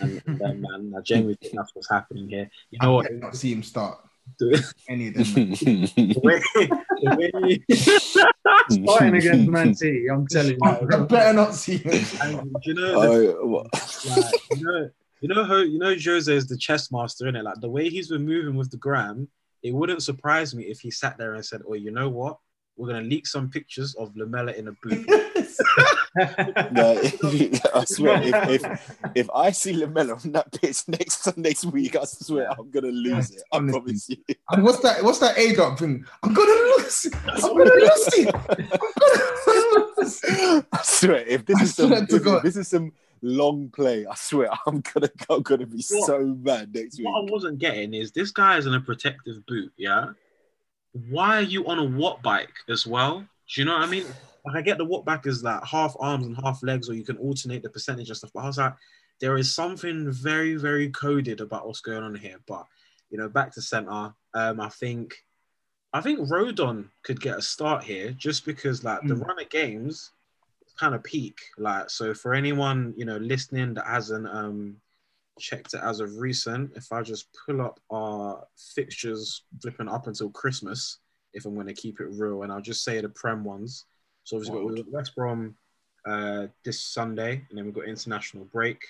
And, and then, man, I genuinely think that's what's happening here. You know I what? Not see him start. The any of them. the way, the way, Starting against Man City, I'm telling you. I better not see him. and you know, the, Oh, what? like, you know, you know how you know Jose is the chess master in it. Like the way he's been moving with the gram, it wouldn't surprise me if he sat there and said, "Oh, you know what? We're gonna leak some pictures of Lamela in a boot." No, I swear, if, if if I see Lamela on that pitch next next week, I swear I'm gonna lose it. I Honestly. promise you. And what's that? What's that A dot thing? I'm gonna lose. it. I'm gonna lose it. I'm gonna lose. it. I swear, if this I is some swear to if God. this is some long play, I swear I'm gonna I'm gonna be What? so mad next week. what I wasn't getting is this guy is in a protective boot, yeah. Why are you on a what bike as well? Do you know what I mean? Like I get the watt bike is like half arms and half legs, or you can alternate the percentage and stuff. But I was like, there is something very, very coded about what's going on here. But you know, back to center. Um, I think, I think Rodon could get a start here just because like the Mm. run of games kind of peak. Like so, for anyone you know listening that hasn't um checked it as of recent. If I just pull up our fixtures flipping up until Christmas, if I'm going to keep it real, and I'll just say the Prem ones. So obviously we've got West Brom uh, this Sunday, and then we've got international break.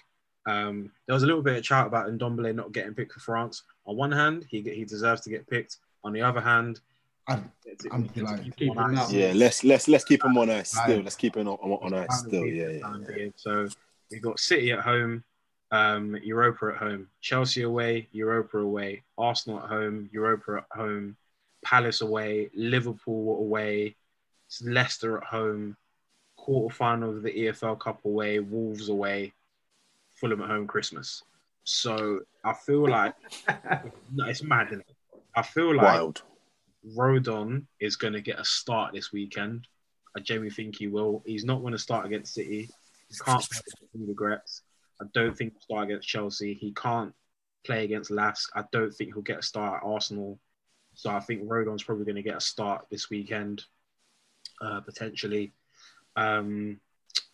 Um, there was a little bit of chat about Ndombele not getting picked for France. On one hand, he he deserves to get picked. On the other hand, I'm, it's- I'm it's- delighted. it's Keep him ice. Yeah, let's let's let's keep him on ice still. Let's keep him on, on, on ice still. Yeah, yeah. time. So we've got City at home, um, Europa at home, Chelsea away, Europa away, Arsenal at home, Europa at home, Palace away, Liverpool away, Leicester at home, quarterfinal of the EFL Cup away, Wolves away, Fulham at home, Christmas. So I feel like no, it's mad. Isn't it? I feel like Wild. Rodon is going to get a start this weekend. I genuinely think he will. He's not going to start against City. He can't play against Ludogorets. I don't think he'll start against Chelsea. He can't play against Lask. I don't think he'll get a start at Arsenal. So I think Rodon's probably going to get a start this weekend, uh, potentially. Um,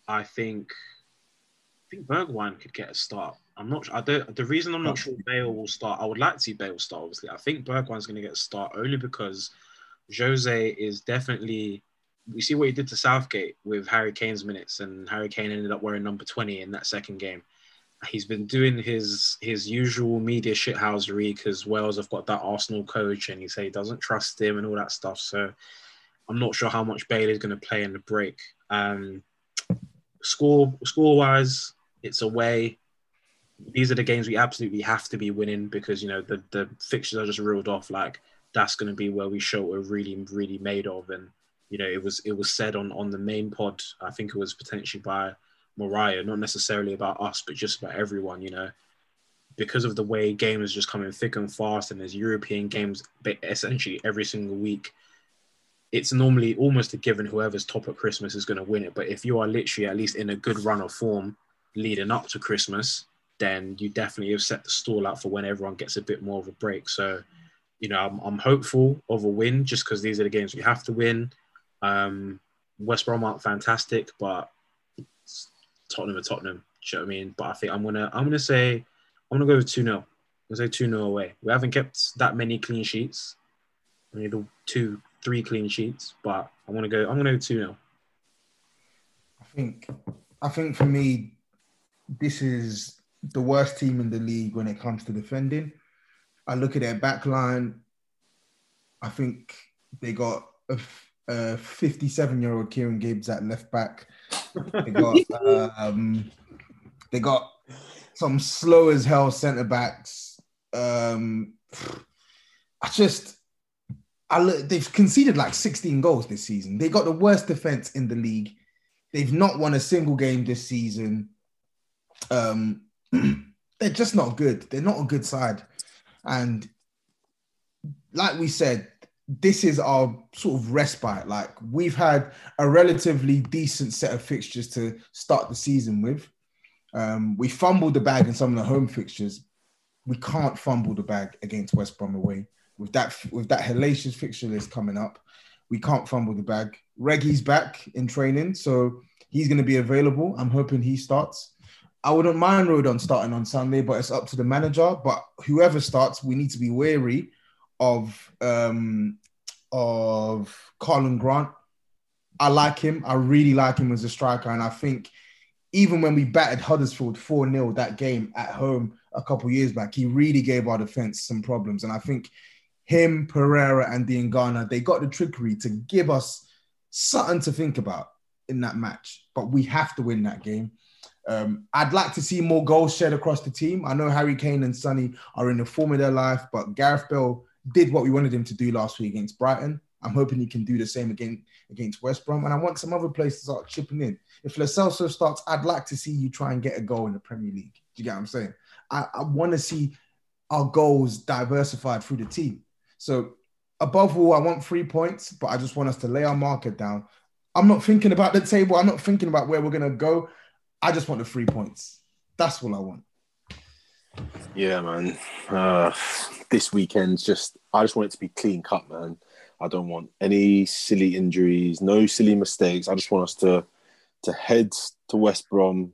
I think I think Bergwijn could get a start. I'm not. I don't. The reason I'm not sure Bale will start. I would like to see Bale start. Obviously, I think Bergwijn's going to get a start only because Jose is definitely. We see what he did to Southgate with Harry Kane's minutes, and Harry Kane ended up wearing number 20 in that second game. He's been doing his his usual media shithousery because Wales have got that Arsenal coach, and he say he doesn't trust him and all that stuff. So I'm not sure how much Bale is going to play in the break. Um, score score wise, it's away. These are the games we absolutely have to be winning because you know the the fixtures are just reeled off. Like that's going to be where we show what we're really really made of. And you know it was it was said on on the main pod. I think it was potentially by Mariah, not necessarily about us, but just about everyone. You know, because of the way games just coming thick and fast, and there's European games essentially every single week it's normally almost a given whoever's top at Christmas is going to win it. But if you are literally at least in a good run of form leading up to Christmas, then you definitely have set the stall out for when everyone gets a bit more of a break. So, you know, I'm, I'm hopeful of a win just because these are the games we have to win. Um, West Brom aren't fantastic, but Tottenham are Tottenham. Do you know what I mean? But I think I'm gonna I'm gonna say I'm gonna go with two 0 I'm gonna say two 0 away. We haven't kept that many clean sheets. Only the two three clean sheets, but I want to go. I'm going to go two 0 I think, I think for me, this is the worst team in the league when it comes to defending. I look at their back line. I think they got a 57 year old Kieran Gibbs at left back. They got um, they got some slow as hell centre backs. Um, I just I they've conceded like 16 goals this season. They got the worst defense in the league. They've not won a single game this season. Um, they're just not good. They're not a good side. And like we said, this is our sort of respite. Like we've had a relatively decent set of fixtures to start the season with. Um, we fumbled the bag in some of the home fixtures. We can't fumble the bag against West Brom away with that with that hellacious fixture list coming up, we can't fumble the bag. Reggie's back in training, so he's going to be available. I'm hoping he starts. I wouldn't mind Rodon starting on Sunday, but it's up to the manager. But whoever starts, we need to be wary of um, of Karlan Grant. I like him. I really like him as a striker, and I think even when we battered Huddersfield 4 0 that game at home a couple years back, he really gave our defense some problems. And I think him, Pereira, and Diangana, they got the trickery to give us something to think about in that match. But we have to win that game. Um, I'd like to see more goals shared across the team. I know Harry Kane and Sonny are in the form of their life, but Gareth Bale did what we wanted him to do last week against Brighton. I'm hoping he can do the same again against West Brom. And I want some other players to start chipping in. If Lo Celso starts, I'd like to see you try and get a goal in the Premier League. Do you get what I'm saying? I, I want to see our goals diversified through the team. So above all, I want three points, but I just want us to lay our market down. I'm not thinking about the table. I'm not thinking about where we're gonna go. I just want the three points. That's all I want. Yeah, man. Uh, this weekend's just. I just want it to be clean cut, man. I don't want any silly injuries, no silly mistakes. I just want us to to head to West Brom,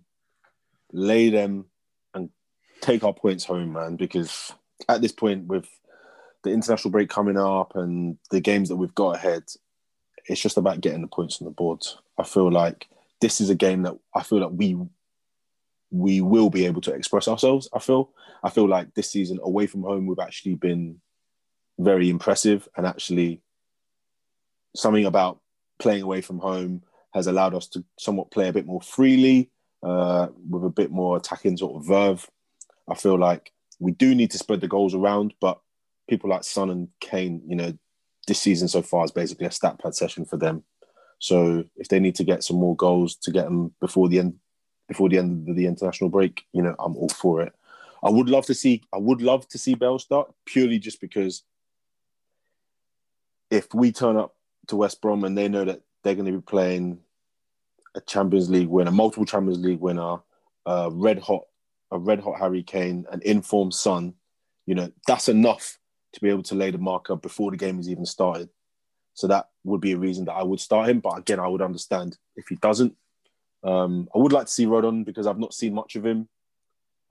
lay them, and take our points home, man. Because at this point, with the international break coming up and the games that we've got ahead, it's just about getting the points on the board. I feel like this is a game that I feel like we we will be able to express ourselves. I feel I feel like this season away from home we've actually been very impressive and actually something about playing away from home has allowed us to somewhat play a bit more freely uh, with a bit more attacking sort of verve. I feel like we do need to spread the goals around, but people like Son and Kane, you know, this season so far is basically a stat pad session for them. So if they need to get some more goals to get them before the end before the end of the international break, you know, I'm all for it. I would love to see I would love to see Bale start purely just because if we turn up to West Brom and they know that they're going to be playing a Champions League winner, multiple Champions League winner, uh, red hot, a red hot Harry Kane, an informed Son, you know, that's enough to be able to lay the marker before the game has even started. So that would be a reason that I would start him. But again, I would understand if he doesn't. Um, I would like to see Rodon because I've not seen much of him.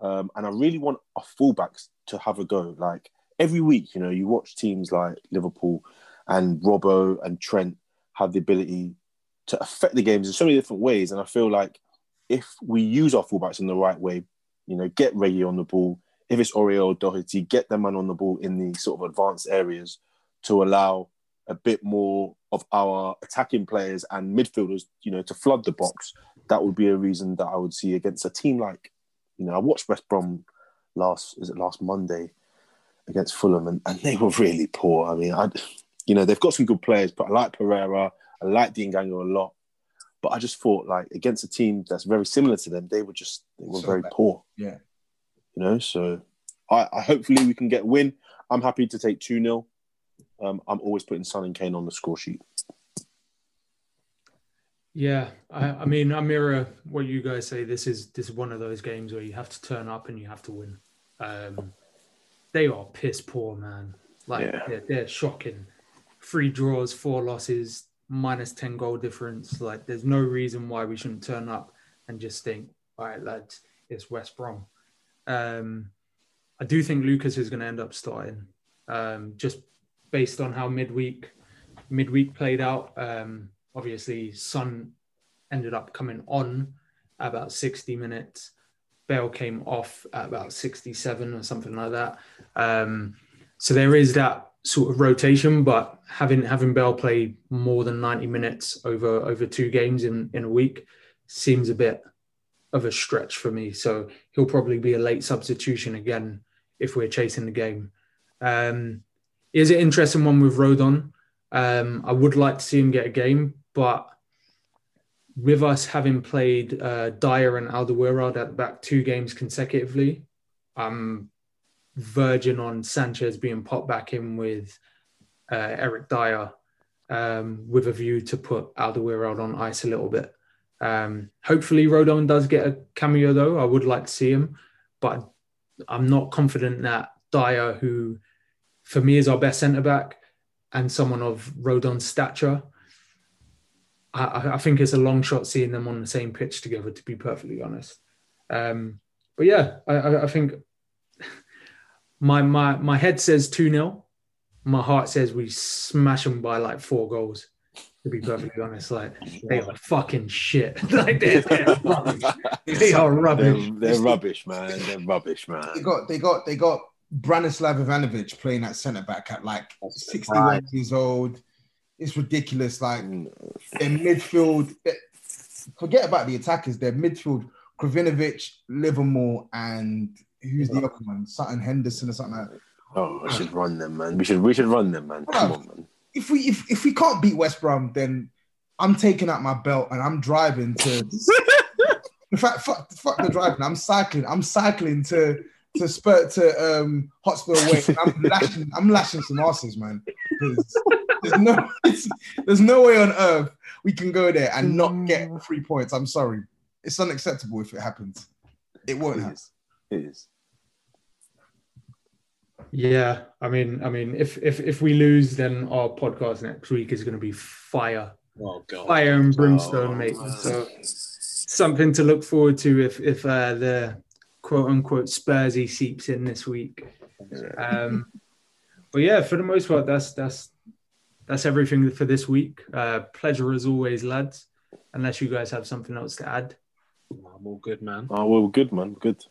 Um, and I really want a fullback to have a go. Like every week, you know, you watch teams like Liverpool and Robbo and Trent have the ability to affect the games in so many different ways. And I feel like if we use our fullbacks in the right way, you know, get Reggie on the ball. If it's Aurier Doherty, get them man on the ball in the sort of advanced areas to allow a bit more of our attacking players and midfielders, you know, to flood the box. That would be a reason that I would see against a team like, you know, I watched West Brom last, is it last Monday against Fulham, and, and they were really poor. I mean, I, you know, they've got some good players, but I like Pereira, I like Diangana a lot. But I just thought, like, against a team that's very similar to them, they were just they were so very bad. poor. Yeah, you know. So, I, I hopefully we can get a win. I'm happy to take two 0 um, I'm always putting Son and Kane on the score sheet. Yeah, I, I, mean, I mirror what you guys say. This is this is one of those games where you have to turn up and you have to win. Um, they are piss poor, man. Like yeah. they're, they're shocking. Three draws, four losses, minus ten goal difference. Like, there's no reason why we shouldn't turn up and just think, all right, lads, it's West Brom. Um, I do think Lucas is going to end up starting, um, just based on how midweek midweek played out. Um, obviously, Son ended up coming on about 60 minutes. Bale came off at about 67 or something like that. Um, so there is that sort of rotation, but having having Bale play more than 90 minutes over over two games in, in a week seems a bit of a stretch for me. So he'll probably be a late substitution again if we're chasing the game. Um, is an interesting one with Rodon. Um, I would like to see him get a game, but with us having played uh, Dier and Alderweireld at the back two games consecutively, I'm verging on Sanchez being popped back in with uh, Eric Dier um, with a view to put Alderweireld on ice a little bit. Um, hopefully, Rodon does get a cameo though. I would like to see him, but I'm not confident that Dier, who for me is our best centre back and someone of Rodon's stature. I, I, think it's a long shot seeing them on the same pitch together, to be perfectly honest. Um, but yeah, I, I, think my my my head says 2 0. My heart says we smash them by like four goals. To be perfectly honest, like they are fucking shit. like they're, they're rubbish. They are rubbish. They're, they're, rubbish, man. They're rubbish, man. They got they got they got Branislav Ivanovic playing at centre back at like 61 right. years old. It's ridiculous. Like mm. in midfield, eh, forget about the attackers. Their midfield, Krovinovic, Livermore, and who's the other one? Sutton Henderson or something like that. Oh, we should run them, man. We should we should run them, man. Come on, man. If we if, if we can't beat West Brom, then I'm taking out my belt and I'm driving to. in fact, fuck, fuck the driving. I'm cycling. I'm cycling to to spurt to um, Hotspur Way. I'm lashing, I'm lashing some asses, man. There's no, there's no way on earth we can go there and not get three points. I'm sorry, it's unacceptable if it happens. It won't happen. It is. Yeah, I mean, I mean, if if if we lose, then our podcast next week is going to be fire, oh, God. fire and brimstone, oh, mate. So something to look forward to if if uh, the quote unquote Spursy seeps in this week. Um, but yeah, for the most part, that's that's that's everything for this week. Uh, pleasure as always, lads. Unless you guys have something else to add. I'm all good, man. Oh, well, good, man. Good.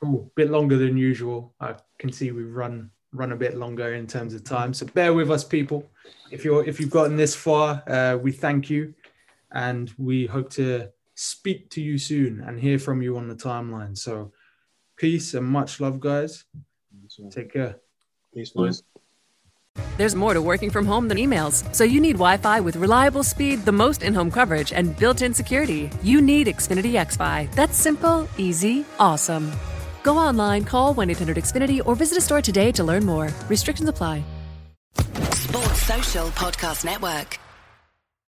Cool. Bit longer than usual. I can see we've run run a bit longer in terms of time. So bear with us, people. If you're if you've gotten this far, uh, we thank you, and we hope to speak to you soon and hear from you on the timeline. So, peace and much love, guys. Take care. Peace, boys. There's more to working from home than emails, so you need Wi Fi with reliable speed, the most in home coverage, and built in security. You need Xfinity XFi. That's simple, easy, awesome. Go online, call 1 800 Xfinity, or visit a store today to learn more. Restrictions apply. Sports Social Podcast Network.